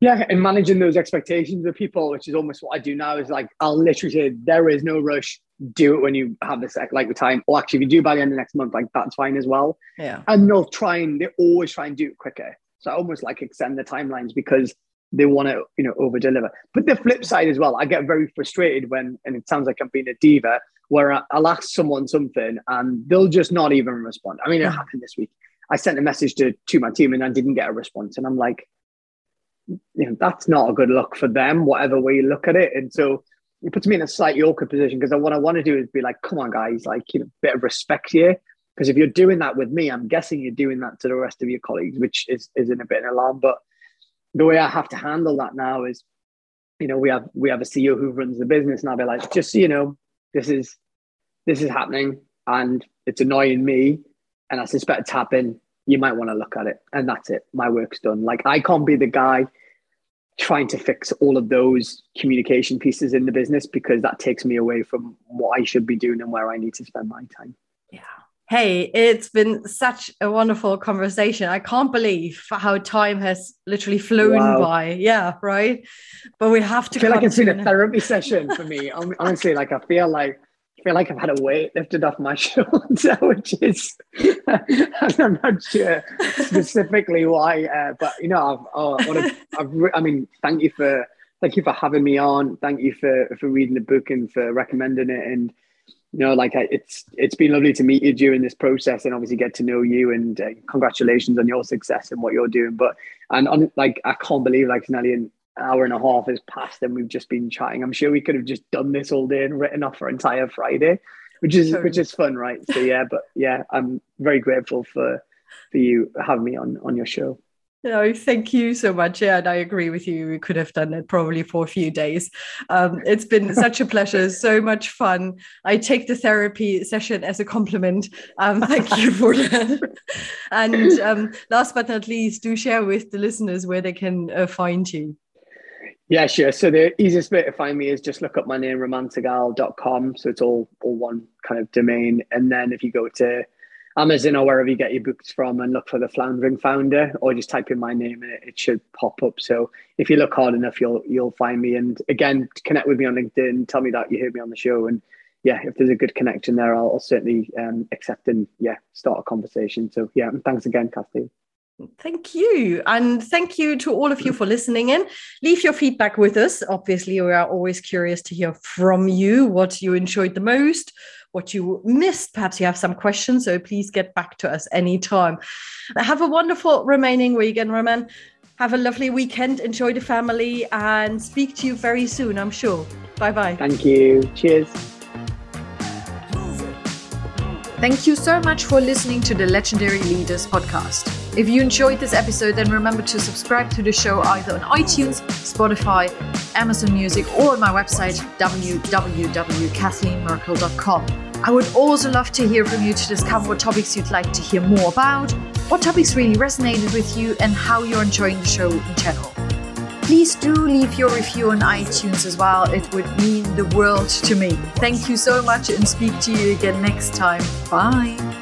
Yeah, and managing those expectations of people, which is almost what I do now, is like I'll literally say there is no rush. Do it when you have the sec, like the time. Or actually, if you do by the end of next month, like that's fine as well. Yeah. And they'll try and they always try and do it quicker. So I almost like extend the timelines because they want to, you know, over deliver. But the flip side as well, I get very frustrated when, and it sounds like I'm being a diva, where I'll ask someone something and they'll just not even respond. I mean, it happened this week. I sent a message to to my team and I didn't get a response, and I'm like, you know, that's not a good look for them, whatever way you look at it. And so it puts me in a slightly awkward position because what I want to do is be like, come on, guys, like, you know, bit of respect here. Because if you're doing that with me, I'm guessing you're doing that to the rest of your colleagues, which is, is in a bit of alarm. But the way I have to handle that now is, you know, we have we have a CEO who runs the business, and I'll be like, just so you know, this is this is happening and it's annoying me, and I suspect it's happening you might want to look at it. And that's it. My work's done. Like I can't be the guy trying to fix all of those communication pieces in the business because that takes me away from what I should be doing and where I need to spend my time. Yeah. Hey, it's been such a wonderful conversation. I can't believe how time has literally flown wow. by. Yeah, right. But we have to. I feel like it's been a therapy (laughs) session for me. Honestly, like I feel like I feel like I've had a weight lifted off my (laughs) shoulder, which is (laughs) I'm not sure specifically why, uh, but you know, I've, oh, I mean, thank you for thank you for having me on. Thank you for for reading the book and for recommending it. And you know, like I, it's it's been lovely to meet you during this process and obviously get to know you. And uh, congratulations on your success and what you're doing. But and on like I can't believe like Nelly and hour and a half has passed and we've just been chatting. I'm sure we could have just done this all day and written off our entire Friday, which is which is fun, right? So yeah, but yeah, I'm very grateful for for you having me on on your show. No, thank you so much. Yeah, and I agree with you. We could have done it probably for a few days. Um, it's been (laughs) such a pleasure, so much fun. I take the therapy session as a compliment. Um, (laughs) thank you for that. and um, last but not least, do share with the listeners where they can uh, find you. Yeah, sure. So the easiest way to find me is just look up my name, ramansehgal.com. So it's all, all one kind of domain. And then if you go to Amazon or wherever you get your books from and look for the Floundering Founder, or just type in my name and it, it should pop up. So if you look hard enough, you'll you'll find me. And again, connect with me on LinkedIn. Tell me that you heard me on the show. And yeah, if there's a good connection there, I'll, I'll certainly um, accept and yeah, start a conversation. So yeah, thanks again, Kathleen. Thank you. And thank you to all of you for listening in. Leave your feedback with us. Obviously, we are always curious to hear from you what you enjoyed the most, what you missed. Perhaps you have some questions. So please get back to us anytime. Have a wonderful remaining weekend, Raman. Have a lovely weekend. Enjoy the family and speak to you very soon, I'm sure. Bye bye. Thank you. Cheers. Thank you so much for listening to the Legendary Leaders podcast. If you enjoyed this episode, then remember to subscribe to the show either on iTunes, Spotify, Amazon Music, or on my website, www.kathleenmerkel.com. I would also love to hear from you to discover what topics you'd like to hear more about, what topics really resonated with you, and how you're enjoying the show in general. Please do leave your review on iTunes as well. It would mean the world to me. Thank you so much and speak to you again next time. Bye.